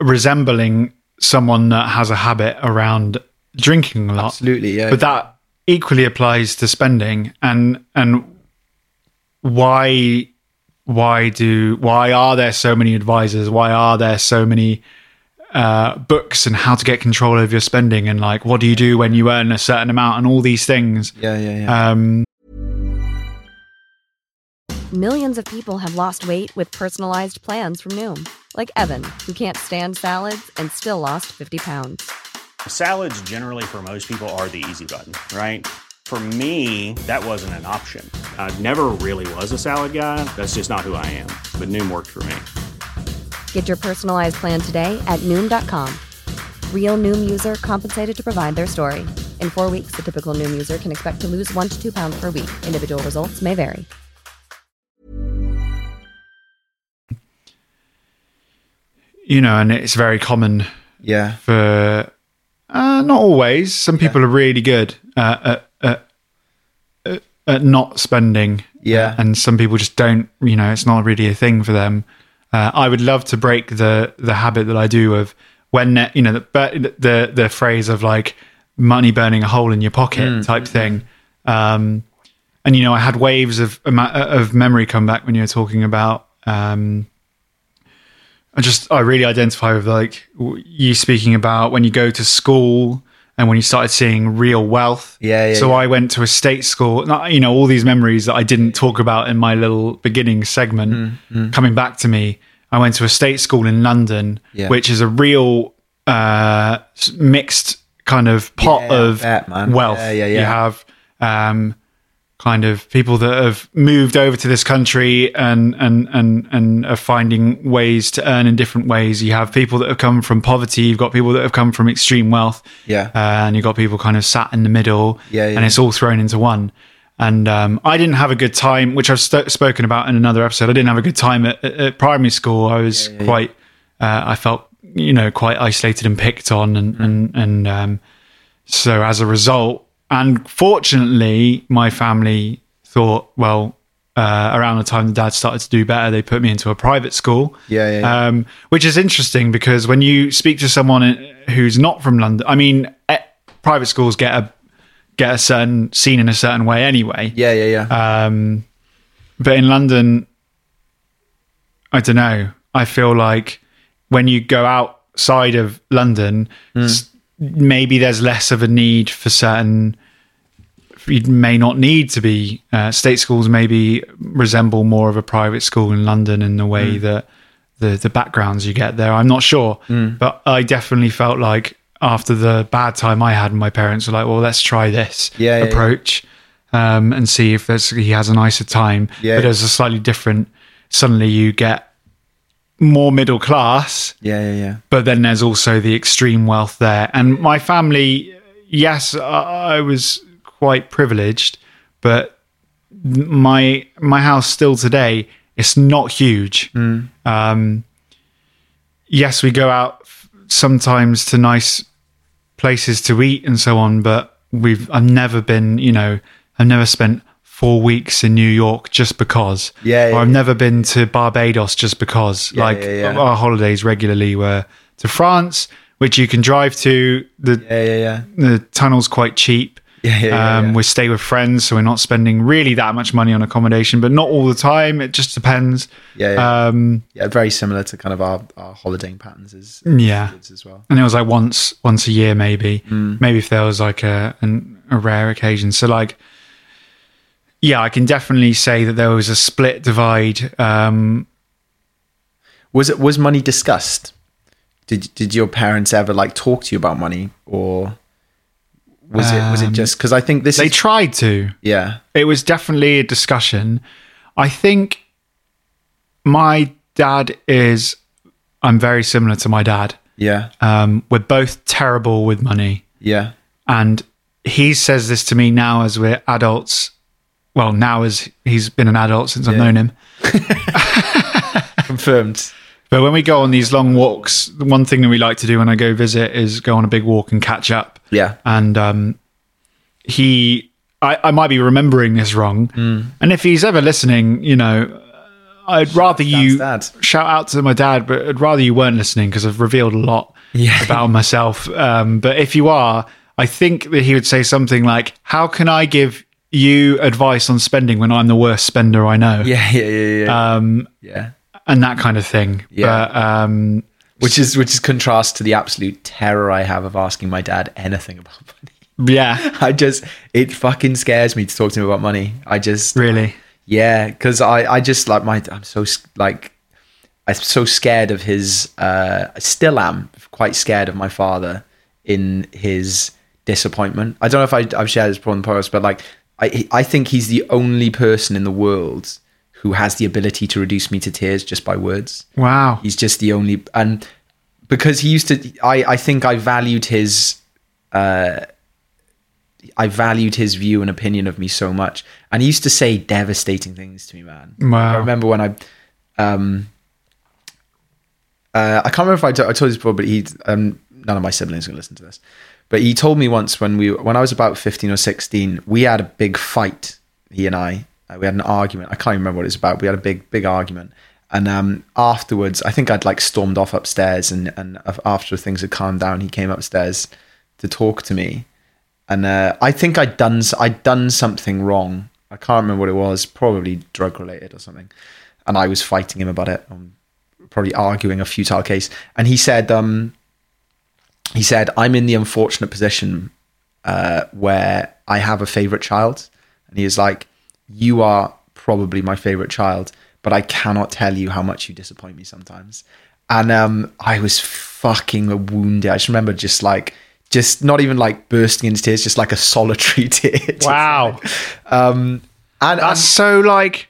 resembling someone that has a habit around drinking a lot. Absolutely, yeah. But that equally applies to spending and and why why do why are there so many advisors why are there so many uh, books and how to get control over your spending and like what do you do when you earn a certain amount and all these things Yeah, yeah, yeah. um Millions of people have lost weight with personalized plans from Noom, like Evan, who can't stand salads and still lost 50 pounds. Salads, generally, for most people, are the easy button, right? For me, that wasn't an option. I never really was a salad guy. That's just not who I am. But Noom worked for me. Get your personalized plan today at Noom.com. Real Noom user compensated to provide their story. In four weeks, the typical Noom user can expect to lose one to two pounds per week. Individual results may vary. you know and it's very common yeah. for uh, not always some people are really good uh, at, at, at, at not spending Yeah. and some people just don't you know it's not really a thing for them uh, i would love to break the the habit that i do of when you know the the, the phrase of like money burning a hole in your pocket type thing. um and you know i had waves of of memory come back when you were talking about um I just I really identify with like you speaking about when you go to school and when you started seeing real wealth. Yeah, yeah, So yeah. I went to a state school. not- You know all these memories that I didn't talk about in my little beginning segment Mm, coming back to me. I went to a state school in London, Yeah. which is a real uh, mixed kind of pot of bet, wealth. Yeah, yeah, You have um, kind of people that have moved over to this country and and and and are finding ways to earn in different ways. You have people that have come from poverty. You've got people that have come from extreme wealth. Yeah. uh, and you've got people kind of sat in the middle. Yeah, yeah. and it's all thrown into one. And um, I didn't have a good time, which I've st- spoken about in another episode. I didn't have a good time at, at, at primary school. I was quite, uh, I felt, you know, quite isolated and picked on, and and and um, so as a result, and fortunately, my family thought, well, uh, around the time the dad started to do better, they put me into a private school. Yeah, yeah, yeah. Um, which is interesting because when you speak to someone who's not from London, I mean, private schools get a get a certain seen in a certain way anyway. Yeah, yeah, yeah. Um, but in London, I don't know. I feel like when you go outside of London, s- maybe there's less of a need for certain. You may not need to be uh, state schools. Maybe resemble more of a private school in London in the way that the the backgrounds you get there. I'm not sure, but I definitely felt like after the bad time I had, my parents were like, "Well, let's try this Yeah, yeah, yeah. approach um, and see if there's, he has a nicer time." Yeah. But there's a slightly different. Suddenly, you get more middle class, yeah, yeah, yeah. but then there's also the extreme wealth there. And my family, yes, I, I was quite privileged, but my my house still today it's not huge. Um, yes, we go out sometimes to nice places to eat and so on, but we've I've never been, you know, I've never spent four weeks in New York just because. Yeah, yeah, or I've yeah. never been to Barbados just because. Yeah, like our holidays regularly were to France, which you can drive to. The Yeah, yeah, yeah. the tunnel's quite cheap. Yeah, yeah, um. We stay with friends, so we're not spending really that much money on accommodation, but not all the time. It just depends. Yeah, yeah. Um, yeah, very similar to kind of our, our holidaying patterns as yeah. as well. and it was like once once a year maybe Mm. maybe if there was like a an, a rare occasion so like yeah i can definitely say that there was a split divide um Was it was money discussed? Did did your parents ever like talk to you about money, or was it was it just because I think this Um, they is tried to. Yeah. It was definitely a discussion. I think my dad is i'm very similar to my dad. Yeah. Um we're both terrible with money. Yeah. And he says this to me now as we're adults well now as he's been an adult since i've known him confirmed But when we go on these long walks, the one thing that we like to do when I go visit is go on a big walk and catch up. yeah And um, he, I, I might be remembering this wrong. Hmm. And if he's ever listening, you know, I'd rather you dad. shout out to my dad, but I'd rather you weren't listening because I've revealed a lot Yeah. about myself. Um, but if you are, I think that he would say something like, "How can I give you advice on spending when I'm the worst spender I know?" yeah yeah yeah yeah Um, yeah and that kind of thing. Yeah. But um, which is which is contrast to the absolute terror I have of asking my dad anything about money. yeah, I just it fucking scares me to talk to him about money. I just really. Yeah, because I, I just like my I'm so like I'm so scared of his. Uh, I still am quite scared of my father in his disappointment. I don't know if I, I've shared this before in the podcast, but like I I think he's the only person in the world who has the ability to reduce me to tears just by words. Wow. He's just the only and because he used to I I think I valued his uh I valued his view and opinion of me so much. And he used to say devastating things to me, man. Wow. I remember when I um uh, I can't remember if I I told you this before, but he um none of my siblings are gonna listen to this. But he told me once when we when I was about fifteen or sixteen, we had a big fight. He and I, uh, we had an argument. I can't even remember what it was about. We had a big big argument, and um, afterwards, I think I'd like stormed off upstairs, and and after things had calmed down, he came upstairs to talk to me, and uh, I think I'd done I'd done something wrong. I can't remember what it was. Probably drug related or something, and I was fighting him about it. Um, probably arguing a futile case, and he said, um, he said, I'm in the unfortunate position uh, where I have a favorite child. And he is like, You are probably my favorite child, but I cannot tell you how much you disappoint me sometimes. And um, I was fucking wounded. I just remember just like, just not even like bursting into tears, just like a solitary tear. Wow. um, And, That's and so like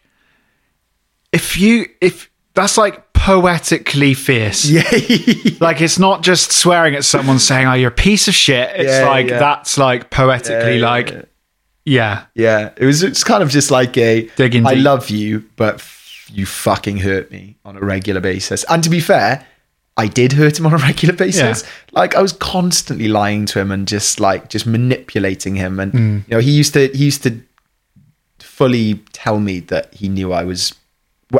if you if that's like poetically fierce. yeah, Like it's not just swearing at someone saying, "Oh, you're a piece of shit." It's Yeah, like yeah. that's like poetically Yeah, like yeah. yeah. It was it's kind of just like a Digging I deep. love you, but f- you fucking hurt me on a regular basis. And to be fair, I did hurt him on a regular basis. Like I was constantly lying to him and just like just manipulating him. And Mm. you know, he used to he used to fully tell me that he knew I was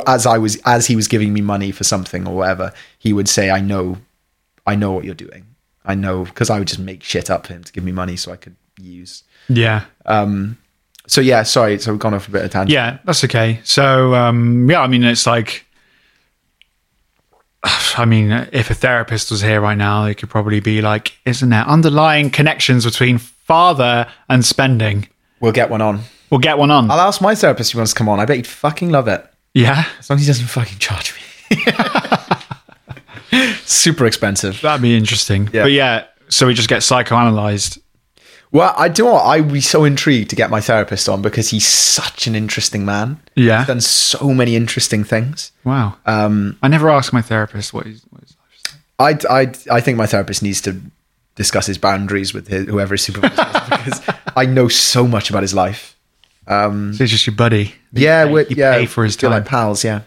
as I was as he was giving me money for something or whatever. He would say, "I know, I know what you're doing. I know," because I would just make shit up for him to give me money so I could use. Yeah. Um, so yeah, sorry, so we've gone off a bit of tangent. Yeah, that's okay. So, um, yeah, I mean, it's like, I mean, if a therapist was here right now, they could probably be like, isn't there underlying connections between father and spending? We'll get one on. We'll get one on. I'll ask my therapist if he wants to come on. I bet he'd fucking love it. Yeah, As long as he doesn't fucking charge me. Super expensive. that'd be interesting. Yeah. But yeah, so we just get psychoanalyzed. Well, I do you know what? I'd be so intrigued to get my therapist on because he's such an interesting man. Yeah. He's done so many interesting things. Wow. Um, I never asked my therapist what his, what his life's like. I, I, I think my therapist needs to discuss his boundaries with his, whoever his supervisor is because I know so much about his life. Um, So he's just your buddy. You yeah, pay, you yeah, pay for his time. like pals. Yeah,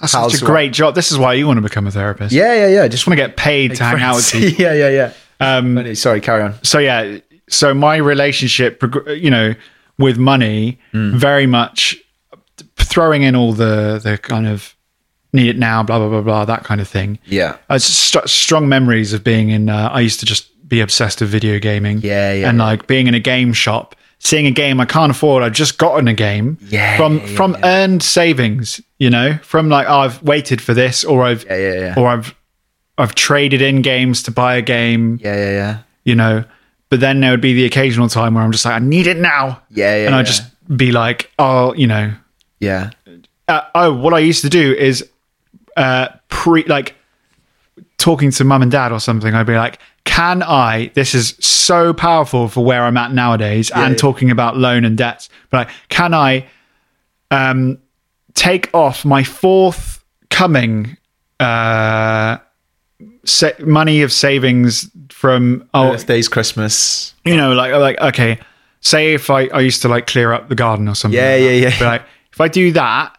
That's pals such a who are- great job. This is why you want to become a therapist. yeah, yeah, yeah. Just Just want to get paid to hang out with people. yeah, yeah, yeah. Um, Sorry, carry on. so yeah so my relationship you know with money Hmm. very much throwing in all the the kind of need it now blah blah blah blah that kind of thing Yeah. uh, st- strong memories of being in uh, i used to just be obsessed with video gaming Yeah, yeah, and yeah. like being in a game shop seeing a game i can't afford i've just gotten a game Yeah, from yeah, from earned savings you know from like oh, i've waited for this or i've Yeah, yeah, yeah. or i've i've traded in games to buy a game Yeah, yeah, yeah. you know. But then there would be the occasional time where I'm just like, I need it now. Yeah, yeah, And. I'd just be like, oh, you know, Yeah. uh, oh, what I used to do is uh, pre like talking to mum and dad or something. I'd be like, can I? This is so powerful for where I'm at nowadays, and yeah. talking about loan and debts. But like, can I um, take off my forthcoming uh, sa- money of savings from oh Birthdays, Christmas. you know, like like okay, say if I I used to like clear up the garden or something. Yeah, like yeah, that. yeah. But like if I do that,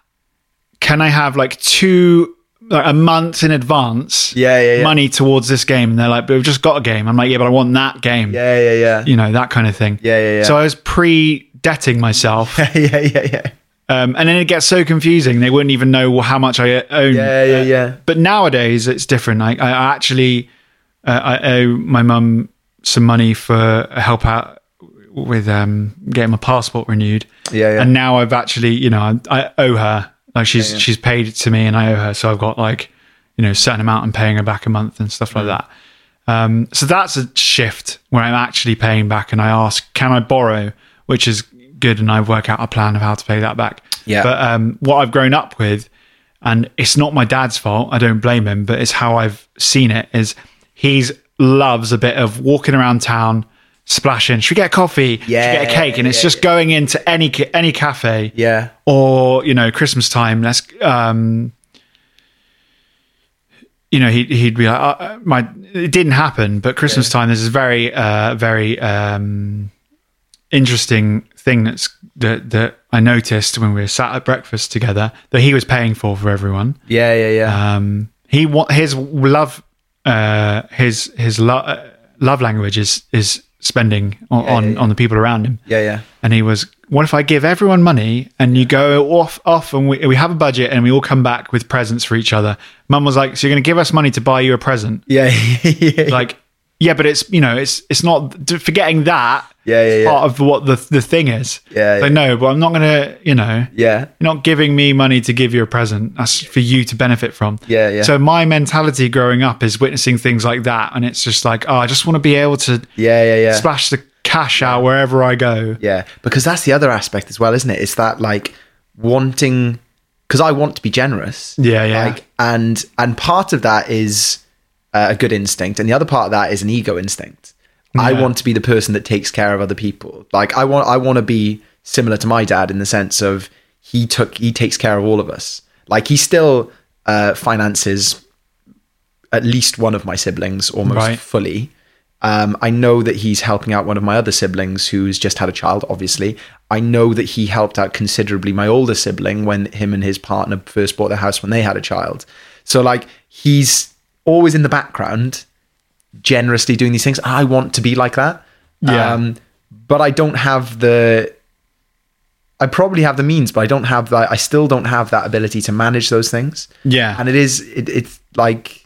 can I have like two like a month in advance? Yeah, yeah, yeah. Money towards this game, and they're like, "But we've just got a game." I'm like, "Yeah, but I want that game." Yeah, yeah, yeah. You know that kind of thing. Yeah, yeah, yeah. So I was pre-debting myself, yeah, yeah, yeah. um, and then it gets so confusing. They wouldn't even know how much I own. Yeah, yeah, yeah. But nowadays it's different. I, I actually uh, I owe my mum some money for help out with um, getting my passport renewed. Yeah, yeah. And now I've actually, you know, I, I owe her. Like she's she's paid it to me, and I owe her. So I've got like, you know, certain amount. I'm paying her back a month and stuff Mm. like that. Um, so that's a shift where I'm actually paying back, and I ask, can I borrow? Which is good, and I work out a plan of how to pay that back. Yeah. But um, what I've grown up with, and it's not my dad's fault. I don't blame him, but it's how I've seen it. Is he's loves a bit of walking around town, splashing. Should we get coffee? Should we get a cake? And it's yeah, just going into any any cafe. Yeah. Or you know, Christmas time. Let's um, you know, he he'd be like, uh, my. It didn't happen, but Christmas time. There's this very uh very um interesting thing that's that that I noticed when we were sat at breakfast together that he was paying for for everyone. Yeah, yeah, yeah. Um, he wa- his love, uh, his his lo- uh, love language is is spending on Yeah, on, yeah, on the people around him. yeah, yeah. And he was, what if I give everyone money and you go off off and we we have a budget and we all come back with presents for each other? Mum was like, so you're going to give us money to buy you a present? Yeah, yeah. Like, yeah, but it's you know it's it's not forgetting that. Yeah, yeah, yeah. Part of what the the thing is. Yeah, Like, yeah. no, but I'm not going to. You know. yeah. You're not giving me money to give you a present. That's for you to benefit from. Yeah, yeah. So my mentality growing up is witnessing things like that, and it's just like, oh, I just want to be able to Yeah, yeah, yeah. splash the cash out wherever I go. Yeah, because that's the other aspect as well, isn't it? It's that like wanting because I want to be generous. Yeah, yeah. Like, and and part of that is uh, a good instinct, and the other part of that is an ego instinct. I want to be the person that takes care of other people. Like I want, I want to be similar to my dad in the sense of he took he takes care of all of us. Like he still uh, finances at least one of my siblings almost Right. fully. Um, I know that he's helping out one of my other siblings who's just had a child, obviously. I know that he helped out considerably my older sibling when him and his partner first bought the house when they had a child. So, like, he's always in the background, generously doing these things. I want to be like that. Yeah. Um, but I don't have the. I probably have the means, but I don't have that. I still don't have that ability to manage those things Yeah. and it is it, it's like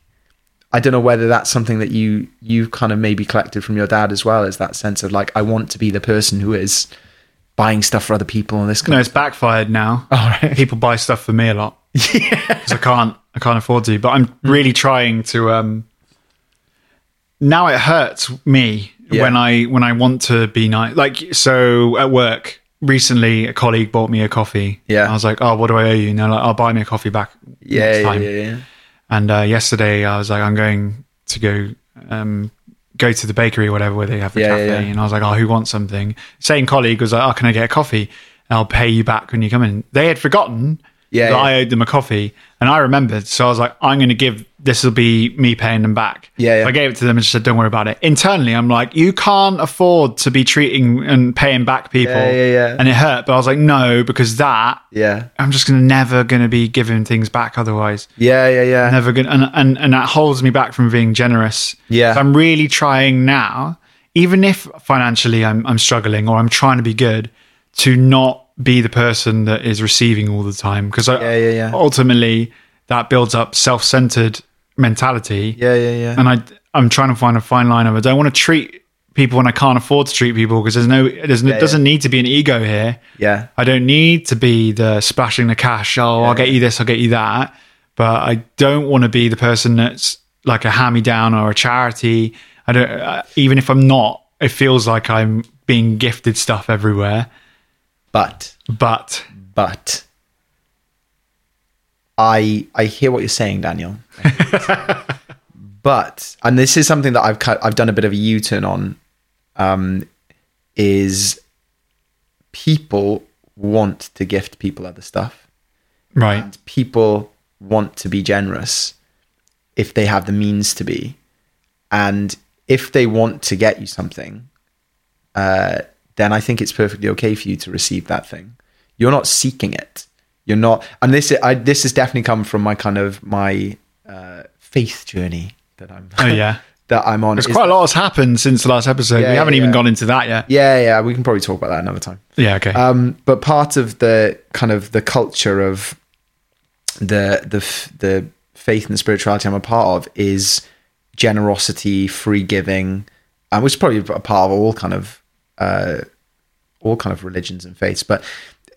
i don't know whether that's something that you you kind of maybe collected from your dad as well is that sense of like i want to be the person who is buying stuff for other people and this kind no, it's backfired now. All right. People buy stuff for me a lot. Because I can't I can't afford to. But I'm really trying to um now it hurts me Yeah. when I when I want to be nice. Like so at work recently a colleague bought me a coffee. Yeah. I was like, Oh, what do I owe you? And they're like, I'll buy me a coffee back yeah next yeah, time. yeah yeah And uh, yesterday I was like, I'm going to go um, go to the bakery or whatever where they have the Yeah, cafe. yeah, yeah. And I was like, oh, who wants something? Same colleague was like, oh, can I get a coffee? And I'll pay you back when you come in. They had forgotten Yeah, yeah. I owed them a coffee. And I remembered. So I was like, I'm going to give, this will be me paying them back. Yeah, yeah. So I gave it to them and she said, don't worry about it. Internally, I'm like, you can't afford to be treating and paying back people. Yeah, yeah, yeah. And it hurt. But I was like, no, because that, yeah I'm just gonna never going to be giving things back otherwise yeah yeah yeah never gonna and, and and that holds me back from being generous Yeah. so i'm really trying now even if financially i'm i'm struggling or i'm trying to be good to not be the person that is receiving all the time because Yeah, yeah, yeah. ultimately that builds up self-centered mentality yeah yeah yeah and i i'm trying to find a fine line of i don't want to treat people when i can't afford to treat people because there's no there's no, Yeah, it doesn't need to be an ego here yeah I don't need to be the splashing the cash. Oh, I'll get you this, I'll get you that. But I don't want to be the person that's like a hand me down or a charity. I don't. Uh, even if I'm not, it feels like I'm being gifted stuff everywhere. But. But. But. I I hear what you're saying, Daniel. but and this is something that I've cut, I've done a bit of a U-turn on. Um, is people want to gift people other stuff, right, and people want to be generous if they have the means to be, and if they want to get you something, uh, then I think it's perfectly okay for you to receive that thing. You're not seeking it. You're not, and this I, this has definitely come from my kind of my uh, faith journey that I'm. Oh, yeah. that I'm on. there's quite a lot has happened since the last episode. Yeah, we haven't even gone into that yet. Yeah, yeah, we can probably talk about that another time. Yeah, okay. Um, but part of the kind of the culture of the the the faith and spirituality I'm a part of is generosity, free giving, and which is probably a part of all kind of uh, all kind of religions and faiths. But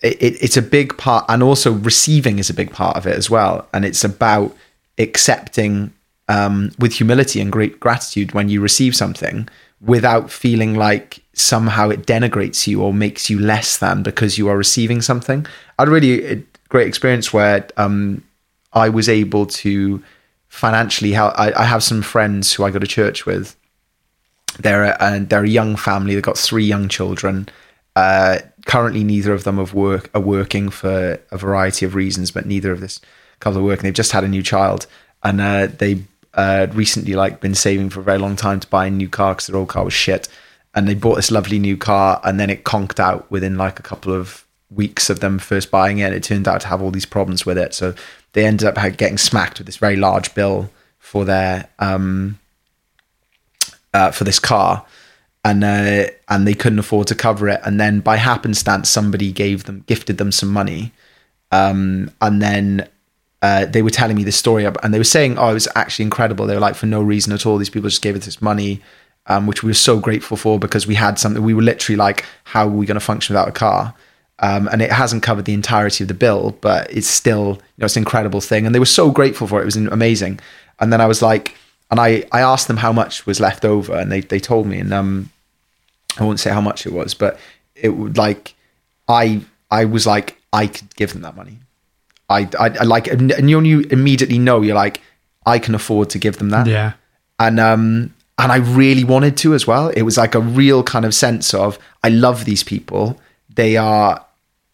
it, it, it's a big part, and also receiving is a big part of it as well. And it's about accepting um, with humility and great gratitude when you receive something without feeling like somehow it denigrates you or makes you less than because you are receiving something. I had a really great experience where um, I was able to financially help. I, I have some friends who I go to church with. They're a, they're a young family. They've got three young children. Uh, currently, neither of them have work are working for a variety of reasons, but neither of this couple are working. They've just had a new child, and uh, they uh, recently like been saving for a very long time to buy a new car because their old car was shit. And they bought this lovely new car, and then it conked out within like a couple of weeks of them first buying it. And it turned out to have all these problems with it, so they ended up getting smacked with this very large bill for their um, uh, for this car, and uh, and they couldn't afford to cover it. And then by happenstance, somebody gave them gifted them some money, um, and then. Uh, they were telling me this story and they were saying, Oh, it was actually incredible. They were like, for no reason at all, these people just gave us this money, um, which we were so grateful for because we had something. We were literally like, How are we going to function without a car? Um, and it hasn't covered the entirety of the bill, but it's still, you know, it's an incredible thing. And they were so grateful for it. It was amazing. And then I was like, and I, I asked them how much was left over, and they, they told me, and um, I won't say how much it was, but it would like, I I was like, I could give them that money. I, I, I like, and you, you immediately know you're like, I can afford to give them that yeah. and um and I really wanted to as well. It was like a real kind of sense of I love these people. they are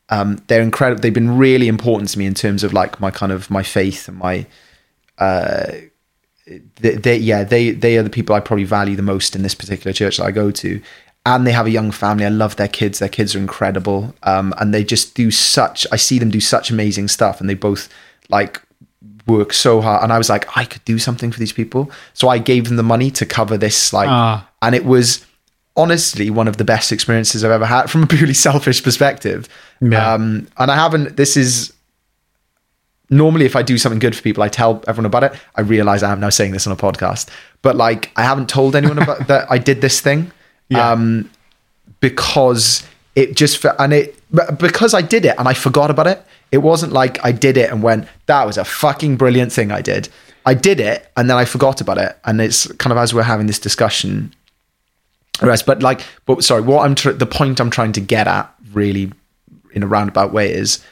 um, they're incredible. They've been really important to me in terms of like my kind of my faith and my uh, they, they yeah they they are the people I probably value the most in this particular church that I go to. And they have a young family. I love their kids. Their kids are incredible, um, and they just do such. I see them do such amazing stuff, and they both like work so hard. And I was like, I could do something for these people, so I gave them the money to cover this. Like, Ah. and it was honestly one of the best experiences I've ever had from a purely selfish perspective. Yeah. Um, and I haven't. This is normally if I do something good for people, I tell everyone about it. I realize I am now saying this on a podcast, but like I haven't told anyone about that I did this thing. Yeah. Um, because it just and it because I did it and I forgot about it. It wasn't like I did it and went that was a fucking brilliant thing I did. I did it and then I forgot about it. And it's kind of as we're having this discussion, rest. But like, but sorry, what I'm tr- the point I'm trying to get at really in a roundabout way is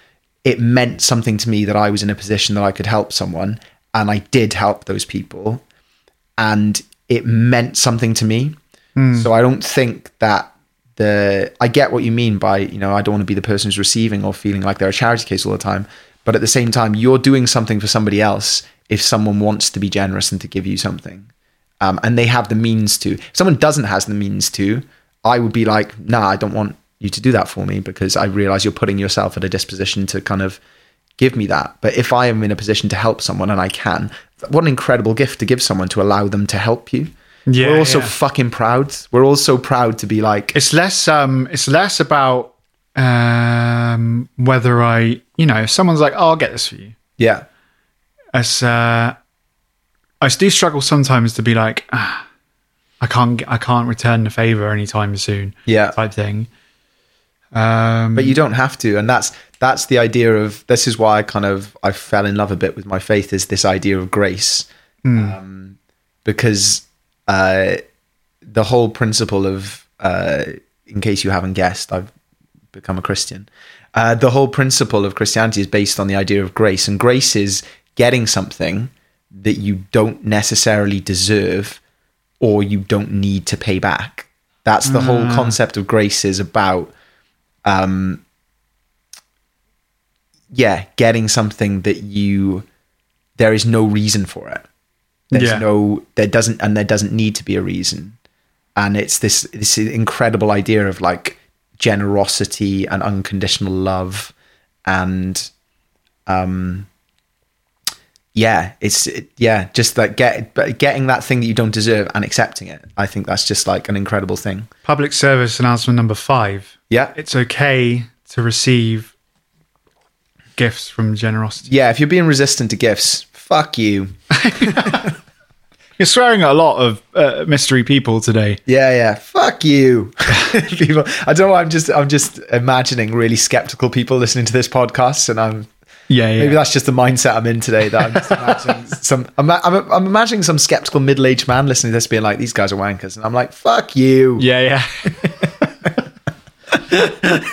it meant something to me that I was in a position that I could help someone, and I did help those people, and it meant something to me. So I don't think that the I get what you mean by you know I don't want to be the person who's receiving or feeling like they're a charity case all the time, but at the same time you're doing something for somebody else if someone wants to be generous and to give you something um, and they have the means to. If someone doesn't has the means to, I would be like, nah, I don't want you to do that for me because I realize you're putting yourself at a disposition to kind of give me that. But if I am in a position to help someone and I can, what an incredible gift to give someone to allow them to help you. Yeah, We're also yeah. fucking proud. We're all so proud to be like, it's less um it's less about um whether I you know if someone's like oh I'll get this for you yeah, as uh I do struggle sometimes to be like ah, I can't I can't return the favor anytime soon yeah. type thing um but you don't have to and that's that's the idea of this is why i kind of i fell in love a bit with my faith is this idea of grace. Um, because uh, the whole principle of uh, in case you haven't guessed i've become a christian. Uh, the whole principle of christianity is based on the idea of grace and grace is getting something that you don't necessarily deserve or you don't need to pay back. That's the whole concept of grace is about um yeah getting something that you there is no reason for it there's Yeah. no there doesn't and there doesn't need to be a reason and it's this this incredible idea of like generosity and unconditional love and um yeah it's it, yeah just like get but getting that thing that you don't deserve and accepting it. I think that's just like an incredible thing. Public service announcement number five. Yeah. It's okay to receive gifts from generosity. Yeah if you're being resistant to gifts fuck you. You're swearing at a lot of uh, mystery people today. Yeah, yeah. Fuck you. people I don't know, I'm just I'm just imagining really skeptical people listening to this podcast and I'm yeah yeah maybe that's just the mindset I'm in today that I'm just imagining some I'm, I'm, I'm imagining some skeptical middle-aged man listening to this being like these guys are wankers and I'm like fuck you. Yeah, yeah.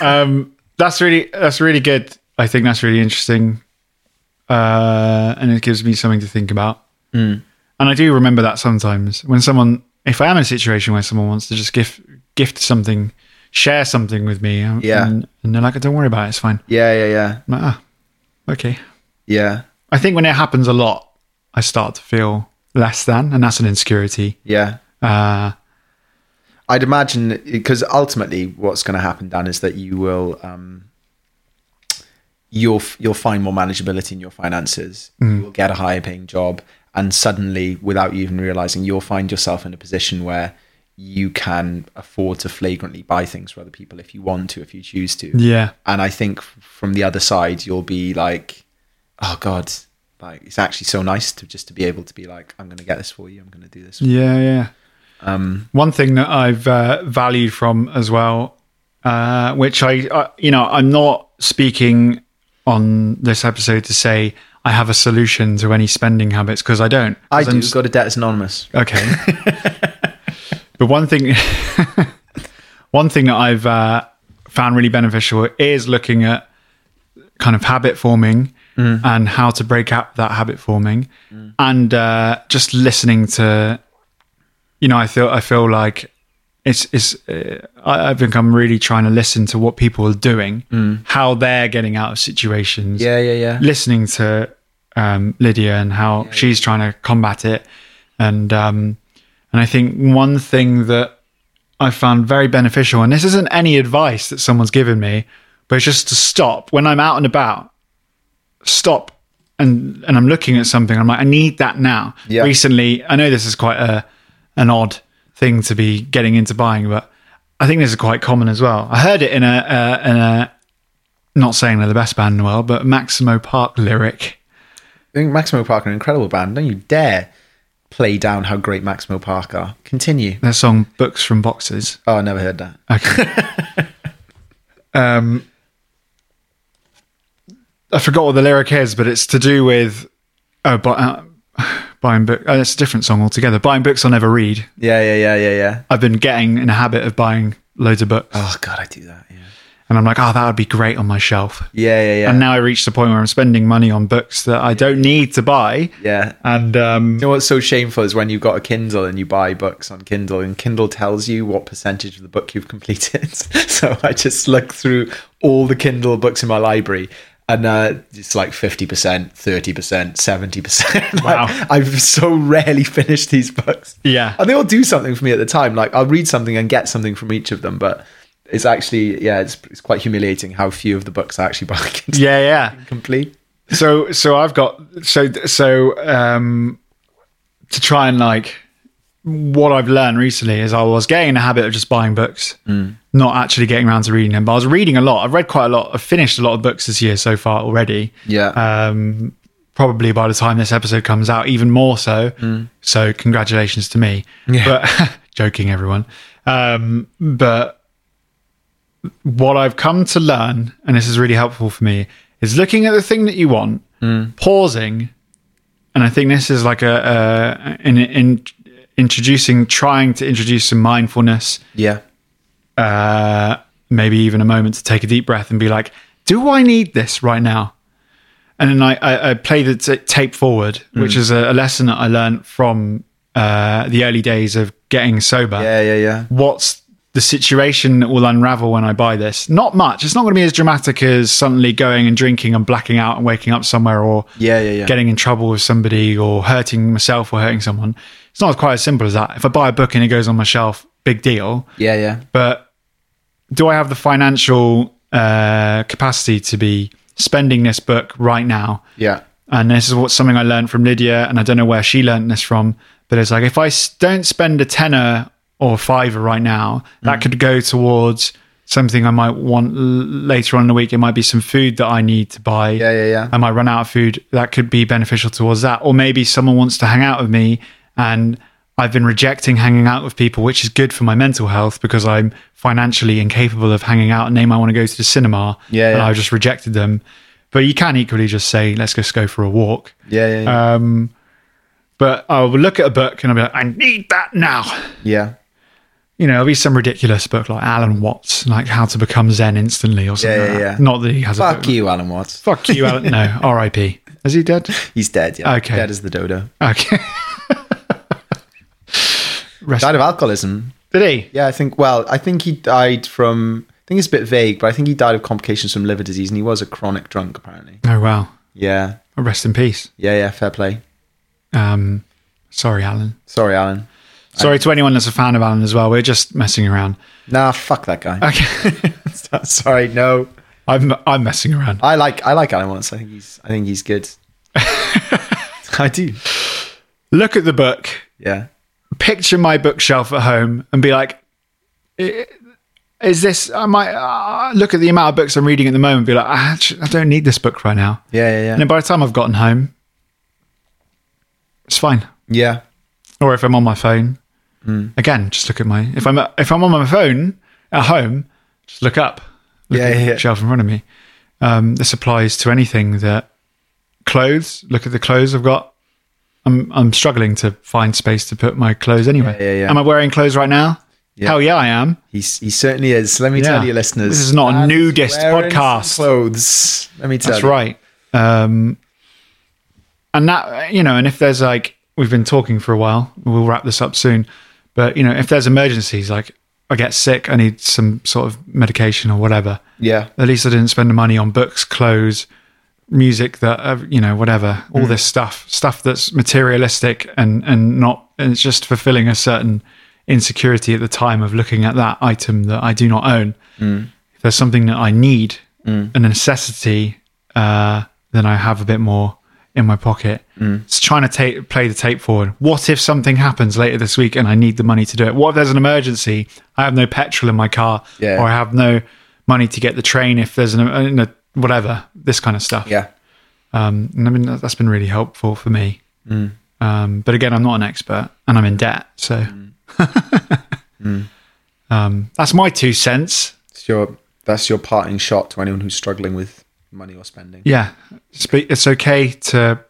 um, that's really that's really good. I think that's really interesting, uh, and it gives me something to think about. Mm. And I do remember that sometimes when someone, if I am in a situation where someone wants to just gift gift something, share something with me, um, Yeah. and, and they're like, "Don't worry about it, it's fine." Yeah, yeah, yeah. Okay. Yeah. I think when it happens a lot, I start to feel less than, and that's an insecurity. Yeah. Uh, I'd imagine because ultimately what's going to happen, Dan, is that you will um, you'll you'll find more manageability in your finances. You'll get a higher paying job, and suddenly, without you even realizing, you'll find yourself in a position where you can afford to flagrantly buy things for other people if you want to, if you choose to. yeah, And I think from the other side, you'll be like, "Oh God." Like it's actually so nice to just to be able to be like, I'm going to get this for you. I'm going to do this. For you. Yeah, yeah. Um, One thing that I've uh, valued from as well, uh, which I, uh, you know, I'm not speaking on this episode to say I have a solution to any spending habits because I don't. I do. I'm just- Go to Debtors Anonymous. Okay. but one thing, one thing that I've uh, found really beneficial is looking at kind of habit forming and how to break up that habit forming, and uh, just listening to. You know, I feel I feel like it's it's uh, I, think I'm really trying to listen to what people are doing, how they're getting out of situations. Yeah, yeah, yeah. Listening to um, Lydia and how she's trying to combat it, and um, and I think one thing that I found very beneficial, and this isn't any advice that someone's given me, but it's just to stop when I'm out and about, stop and and I'm looking at something. I'm like, I need that now. Yeah. Recently, I know this is quite a an odd thing to be getting into buying, but I think this is quite common as well. I heard it in a, in a not saying they're the best band in the world, but Maximo Park lyric. I think Maximo Park are an incredible band. Don't you dare play down how great Maximo Park are. Continue. Their song "Books from Boxes." Oh, I never heard that. Okay. um, I forgot what the lyric is, but it's to do with oh, but, uh, buying book. Oh, it's a different song altogether. Buying books I'll never read. Yeah, yeah, yeah, yeah, yeah. I've been getting in a habit of buying loads of books, Oh God, I do that. Yeah, and I'm like, oh, that would be great on my shelf. yeah, yeah, yeah. And now I reached the point where I'm spending money on books that I don't need to buy. yeah. And um, You know what's so shameful is when you've got a Kindle and you buy books on Kindle, and Kindle tells you what percentage of the book you've completed. so I just look through all the Kindle books in my library, and uh, it's like fifty percent, thirty percent, seventy percent. Wow. I've so rarely finished these books. Yeah. and they all do something for me at the time. Like I'll read something and get something from each of them, but. It's actually, yeah, it's, it's quite humiliating how few of the books I actually buy yeah, yeah. complete. so so I've got so so um to try and like what I've learned recently is I was getting in the habit of just buying books, not actually getting around to reading them. But I was reading a lot. I've read quite a lot. I've finished a lot of books this year so far already. Yeah. Um, probably by the time this episode comes out, even more so. So congratulations to me. Yeah. But joking, everyone. Um, but what I've come to learn, and this is really helpful for me, is looking at the thing that you want, pausing, and I think this is like a, a in, in introducing, trying to introduce some mindfulness, yeah. uh, maybe even a moment to take a deep breath and be like, "Do I need this right now?" And then I, I, I play the t- tape forward, which is a, a lesson that I learned from uh, the early days of getting sober Yeah, yeah, yeah. what's the situation that will unravel when I buy this? Not much. It's not going to be as dramatic as suddenly going and drinking and blacking out and waking up somewhere or Yeah, yeah, yeah. getting in trouble with somebody or hurting myself or hurting someone. It's not quite as simple as that. If I buy a book and it goes on my shelf, big deal. Yeah, yeah. But do I have the financial uh, capacity to be spending this book right now? Yeah. And this is what something I learned from Lydia, and I don't know where she learned this from, but it's like if I don't spend a tenner or fiver right now, that could go towards something I might want l- later on in the week. It might be some food that I need to buy. Yeah, yeah, yeah. I might run out of food. That could be beneficial towards that. Or maybe someone wants to hang out with me, and I've been rejecting hanging out with people, which is good for my mental health because I'm financially incapable of hanging out. And they might want to go to the cinema, Yeah, and yeah. I just rejected them. But you can equally just say, let's just go for a walk. Yeah, yeah, yeah. Um, but I'll look at a book and I'll be like, I need that now. yeah. You know, it'll be some ridiculous book like Alan Watts, like How to Become Zen Instantly or something. Yeah, like yeah, that. yeah. Not that he has a Fuck you, Alan Watts. Fuck you, Alan. No, R.I.P. Is he dead? He's dead, yeah. Okay. Dead as the dodo. Okay. Rest- Died of alcoholism. Did he? Yeah, I think, well, I think he died from, I think it's a bit vague, but I think he died of complications from liver disease and he was a chronic drunk, apparently. Oh wow. Yeah. Rest in peace. Yeah, yeah, fair play. Um, sorry, Alan. Sorry, Alan. Sorry to anyone that's a fan of Alan as well. We're just messing around. Nah, fuck that guy. Okay. Sorry, no. I'm I'm messing around. I like I like Alan Watts. I think he's I think he's good. I do. Look at the book. Yeah. picture my bookshelf at home and be like, is this? I might uh, look at the amount of books I'm reading at the moment. And be like, I, actu- I don't need this book right now. Yeah, yeah, yeah. And then by the time I've gotten home, it's fine. Yeah. Or if I'm on my phone, again, just look at my. If I'm if I'm on my phone at home, just look up. Look Yeah, at yeah, the yeah. shelf in front of me. Um, this applies to anything that clothes. Look at the clothes I've got. I'm I'm struggling to find space to put my clothes anywhere. Yeah, yeah, yeah. Am I wearing clothes right now? Yeah. Hell yeah, I am. He's, he certainly is. Let me Yeah. tell you, listeners. This is not a nudist podcast. Clothes. Let me tell That's you. right. Um, and that you know, and if there's like we've been talking for a while, we'll wrap this up soon. But you know, if there's emergencies, like I get sick, I need some sort of medication or whatever. Yeah. At least I didn't spend the money on books, clothes, music that uh, you know, whatever, all this stuff, stuff that's materialistic and and not, and it's just fulfilling a certain insecurity at the time of looking at that item that I do not own. If there's something that I need, a necessity, uh, then I have a bit more in my pocket. It's trying to take play the tape forward. What if something happens later this week and I need the money to do it? What if there's an emergency? I have no petrol in my car, Yeah. or I have no money to get the train if there's an uh, whatever. This kind of stuff. Yeah. Um, and I mean that- that's been really helpful for me. Um, but again, I'm not an expert, and I'm in debt, so um, that's my two cents. It's your that's your parting shot to anyone who's struggling with money or spending. Yeah, it's okay to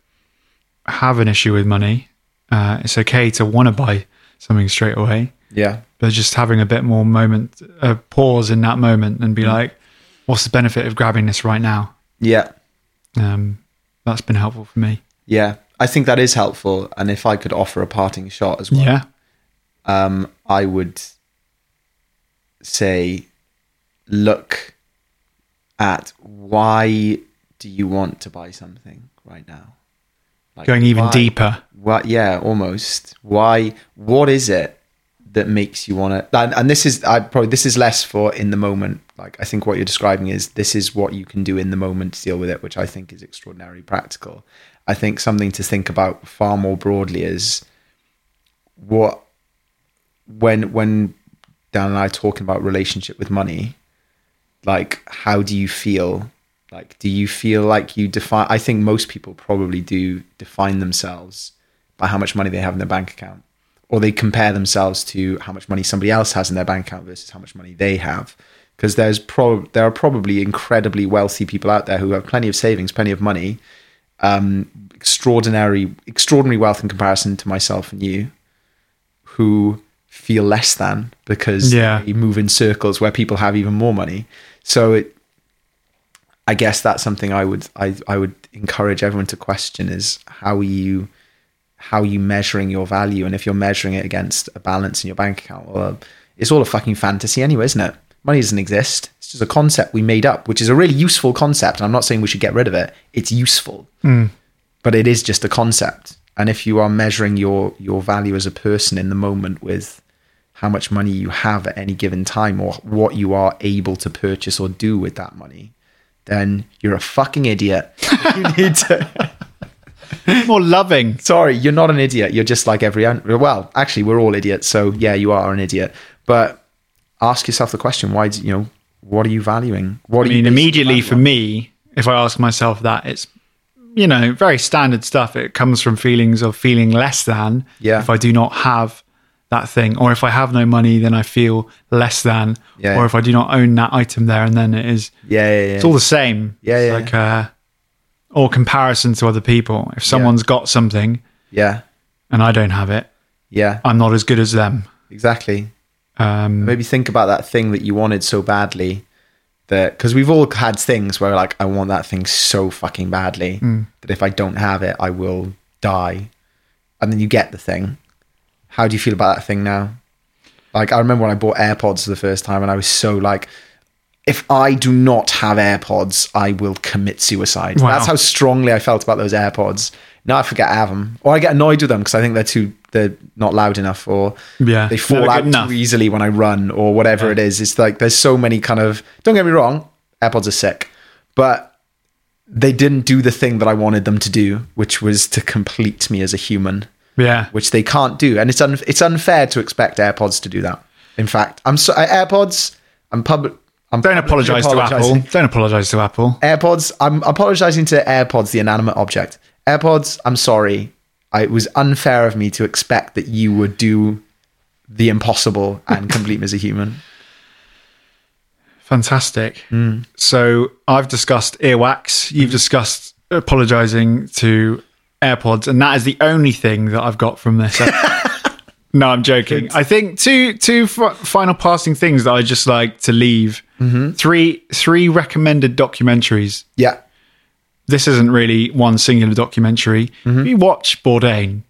have an issue with money. Uh, it's okay to want to buy something straight away, Yeah. but just having a bit more moment, a pause in that moment, and be like, "What's the benefit of grabbing this right now?" Yeah. Um, that's been helpful for me. Yeah. I think that is helpful. And if I could offer a parting shot as well, Yeah, um, I would say look at why do you want to buy something right now? Like, going even why- deeper. What? Yeah, almost. Why? What is it that makes you want to? And, and this is, I probably this is less for in the moment. Like I think what you're describing is this is what you can do in the moment to deal with it, which I think is extraordinarily practical. I think something to think about far more broadly is what when when Dan and I are talking about relationship with money, like how do you feel? Like do you feel like you define I think most people probably do define themselves by how much money they have in their bank account. Or they compare themselves to how much money somebody else has in their bank account versus how much money they have. Because there's pro- there are probably incredibly wealthy people out there who have plenty of savings, plenty of money, um, extraordinary extraordinary wealth in comparison to myself and you, who feel less than because Yeah. they move in circles where people have even more money. So it, I guess that's something I would I, I would encourage everyone to question is how are you how are you measuring your value. And if you're measuring it against a balance in your bank account well it's all a fucking fantasy anyway isn't it? Money doesn't exist. It's just a concept we made up which is a really useful concept. And I'm not saying we should get rid of it. It's useful. Mm. But it is just a concept. And if you are measuring your your value as a person in the moment with how much money you have at any given time or what you are able to purchase or do with that money then you're a fucking idiot you need to More loving. sorry you're not an idiot you're just like every well actually we're all idiots so yeah you are an idiot but ask yourself the question why do you know what are you valuing what I mean, immediately for me, if I ask myself that, it's you know very standard stuff. It comes from feelings of feeling less than. Yeah. If I do not have that thing, or if I have no money, then I feel less than. Yeah. Or if I do not own that item there, and then it is. yeah yeah yeah It's all the same. Yeah, It's yeah. Like uh, or comparison to other people. If someone's got something yeah and I don't have it, yeah I'm not as good as them. exactly Um, maybe think about that thing that you wanted so badly that because we've all had things where like I want that thing so fucking badly that if I don't have it I will die and then you get the thing how do you feel about that thing now? Like I remember when I bought AirPods for the first time and I was so like if I do not have AirPods I will commit suicide. Wow. that's how strongly I felt about those AirPods. Now I forget I have them or I get annoyed with them because I think they're too they're not loud enough or Yeah, they fall out enough. too easily when I run or whatever it is. It's like there's so many kind of don't get me wrong, AirPods are sick, but they didn't do the thing that I wanted them to do, which was to complete me as a human, yeah. which they can't do, and it's un- it's unfair to expect AirPods to do that. In fact, I'm so uh, AirPods. I'm public. I'm Don't apologize to Apple. Don't apologize to Apple. AirPods. I'm apologizing to AirPods, the inanimate object. AirPods. I'm sorry. I, it was unfair of me to expect that you would do the impossible and complete me as a human. Fantastic. Hmm. So I've discussed earwax. You've discussed apologizing to AirPods, and that is the only thing that I've got from this. no, I'm joking. I think two two f- final passing things that I just like to leave. Mm-hmm. Three three recommended documentaries. Yeah. This isn't really one singular documentary. You watch Bourdain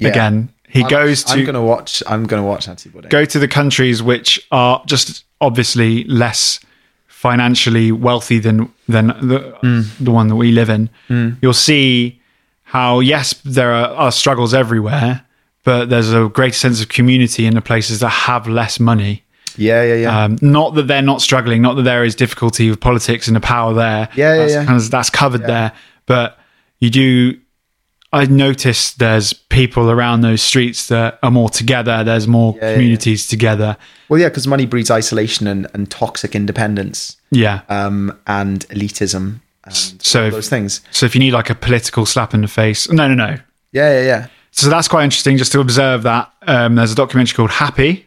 Mm-hmm. Yeah. again. he goes to I'm gonna watch. I'm gonna watch Anthony Bourdain. go to the countries which are just obviously less financially wealthy than than the the one that we live in. You'll see how yes, there are, are struggles everywhere, but there's a greater sense of community in the places that have less money. Yeah, yeah, yeah. Um, not that they're not struggling, not that there is difficulty with politics and the power there. Yeah, yeah, that's, yeah. kind of- that's covered there. But you do. I noticed there's people around those streets that are more together. There's more yeah, communities together. well, yeah, because money breeds isolation and, and toxic independence, Yeah. um, and elitism, so those things. So if you need like a political slap in the face, no, no, no. Yeah, yeah, yeah. So that's quite interesting just to observe that. Um, there's a documentary called Happy,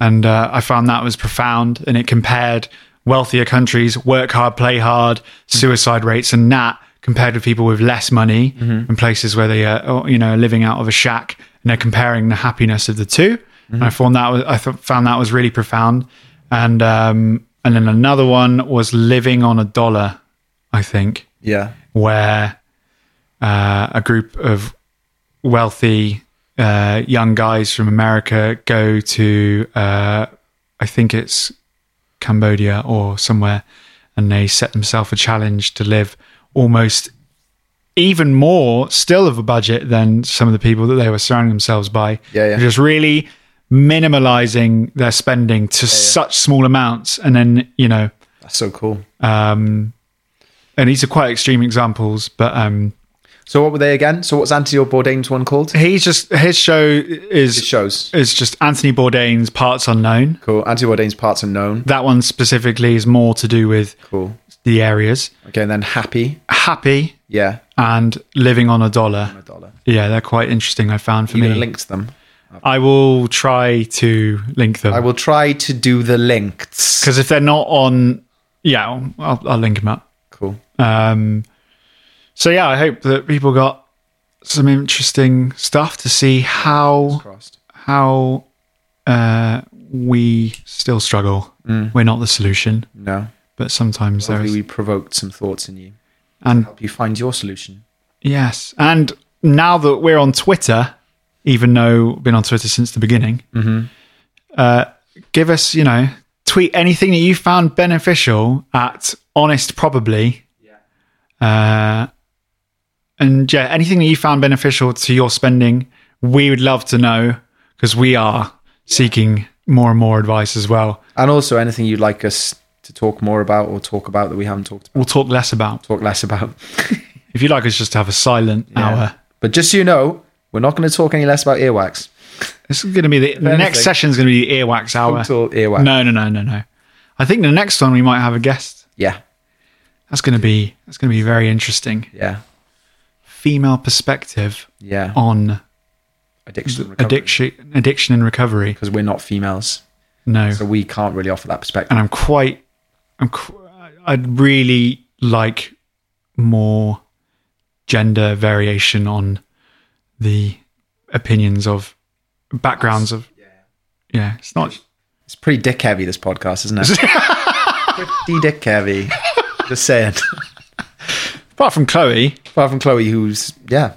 and uh, I found that was profound, and it compared wealthier countries, work hard, play hard, suicide rates, and that compared with people with less money and places where they are, you know, living out of a shack, and they're comparing the happiness of the 2 And I found that was, I th- found that was really profound. And um, and then another one was living on a dollar, I think Yeah. where uh, a group of wealthy uh, young guys from America go to, uh, I think it's Cambodia or somewhere, and they set themselves a challenge to live almost even more still of a budget than some of the people that they were surrounding themselves by. Yeah, yeah. Just really minimalizing their spending to such small amounts. And then, you know, That's so cool. um, and these are quite extreme examples, but um, So what were they again? So what's Anthony Bourdain's one called? he's just his show is shows. is just Anthony Bourdain's Parts Unknown. Cool. Anthony Bourdain's parts unknown. That one specifically is more to do with Cool. the areas. Okay, and then happy. Happy Yeah. and living on a dollar. A dollar. Yeah, they're quite interesting. I found for You're me. gonna link them. I will try to link them I will try to do the links. because if they're not on, yeah, I'll, I'll, I'll link them up. Um, so yeah, I hope that people got some interesting stuff to see how how uh, we still struggle. We're not the solution, No. but sometimes Hopefully there's we provoked some thoughts in you. and Help you find your solution. yes, and now that we're on Twitter, even though we've been on Twitter since the beginning, uh, give us you know tweet anything that you found beneficial at honest probably. Uh, and yeah, anything that you found beneficial to your spending, we would love to know because we are seeking more and more advice as well. And also anything you'd like us to talk more about or talk about that we haven't talked about. We'll talk less about. Talk less about. If you'd like us just to have a silent hour, But just so you know, we're not going to talk any less about earwax. this is going to be the, the next session is going to be the earwax hour. Total earwax. No, no, no, no, no. I think the next one we might have a guest. Yeah. That's going to be that's going to be very interesting. Yeah. Female perspective Yeah. on Addiction. and addiction, addiction and recovery. Because we're not females. No, So we can't really offer that perspective. and I'm quite, I'm, qu- I'd really like more gender variation on the opinions of backgrounds of. Yeah, it's not. It's pretty dick heavy, this podcast, isn't it? pretty dick heavy. Just saying. Apart from Chloe, Apart from Chloe, who's, yeah,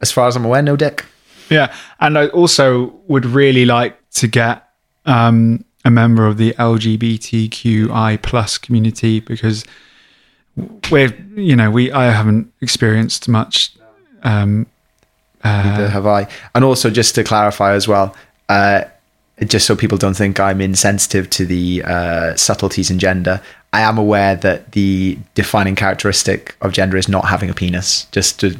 as far as I'm aware, no dick. Yeah, and I also would really like to get um, a member of the LGBTQI plus community because we're you know we I haven't experienced much. Um, Neither have I. And also, just to clarify as well, uh, just so people don't think I'm insensitive to the uh, subtleties in gender, I am aware that the defining characteristic of gender is not having a penis. Just to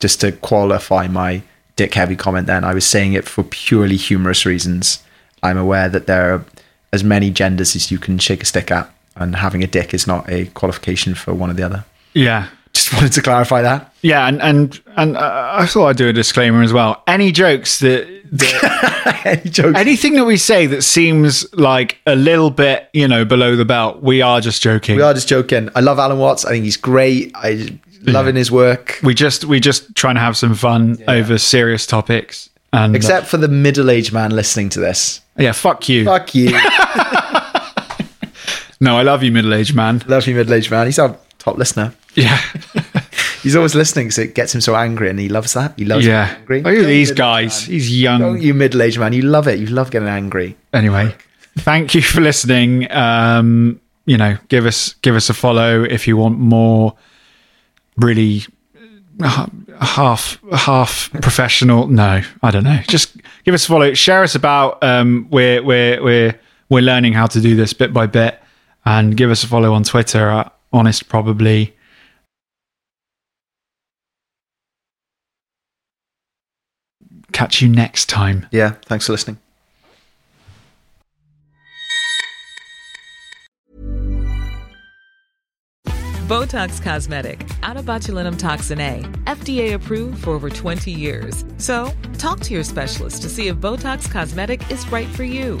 just to qualify my dick heavy comment, then I was saying it for purely humorous reasons. I'm aware that there are as many genders as you can shake a stick at, and having a dick is not a qualification for one or the other. yeah, Just wanted to clarify that. yeah, and and and uh, I thought I'd do a disclaimer as well. Any jokes that, that Any jokes? anything that we say that seems like a little bit you know below the belt, we are just joking. We are just joking. I love Alan Watts. I think he's great. I loving his work. we just we just trying to have some fun over serious topics. And uh, Except for the middle-aged man listening to this. yeah, fuck you. Fuck you. No, I love you, middle aged man. love you, middle-aged man. He's our top listener. Yeah. He's always listening, so it gets him so angry, and he loves that. He loves Yeah. getting angry. Look at these guys. man? He's young. Don't you middle-aged man? You love it. You love getting angry. anyway thank you for listening um you know give us give us a follow if you want more really uh, half half professional no i don't know just give us a follow share us about um we're we're we're we're learning how to do this bit by bit and give us a follow on twitter at honest probably catch you next time Yeah. Thanks for listening. Botox Cosmetic, onabotulinumtoxinA, FDA approved for over 20 years. So, talk to your specialist to see if Botox Cosmetic is right for you.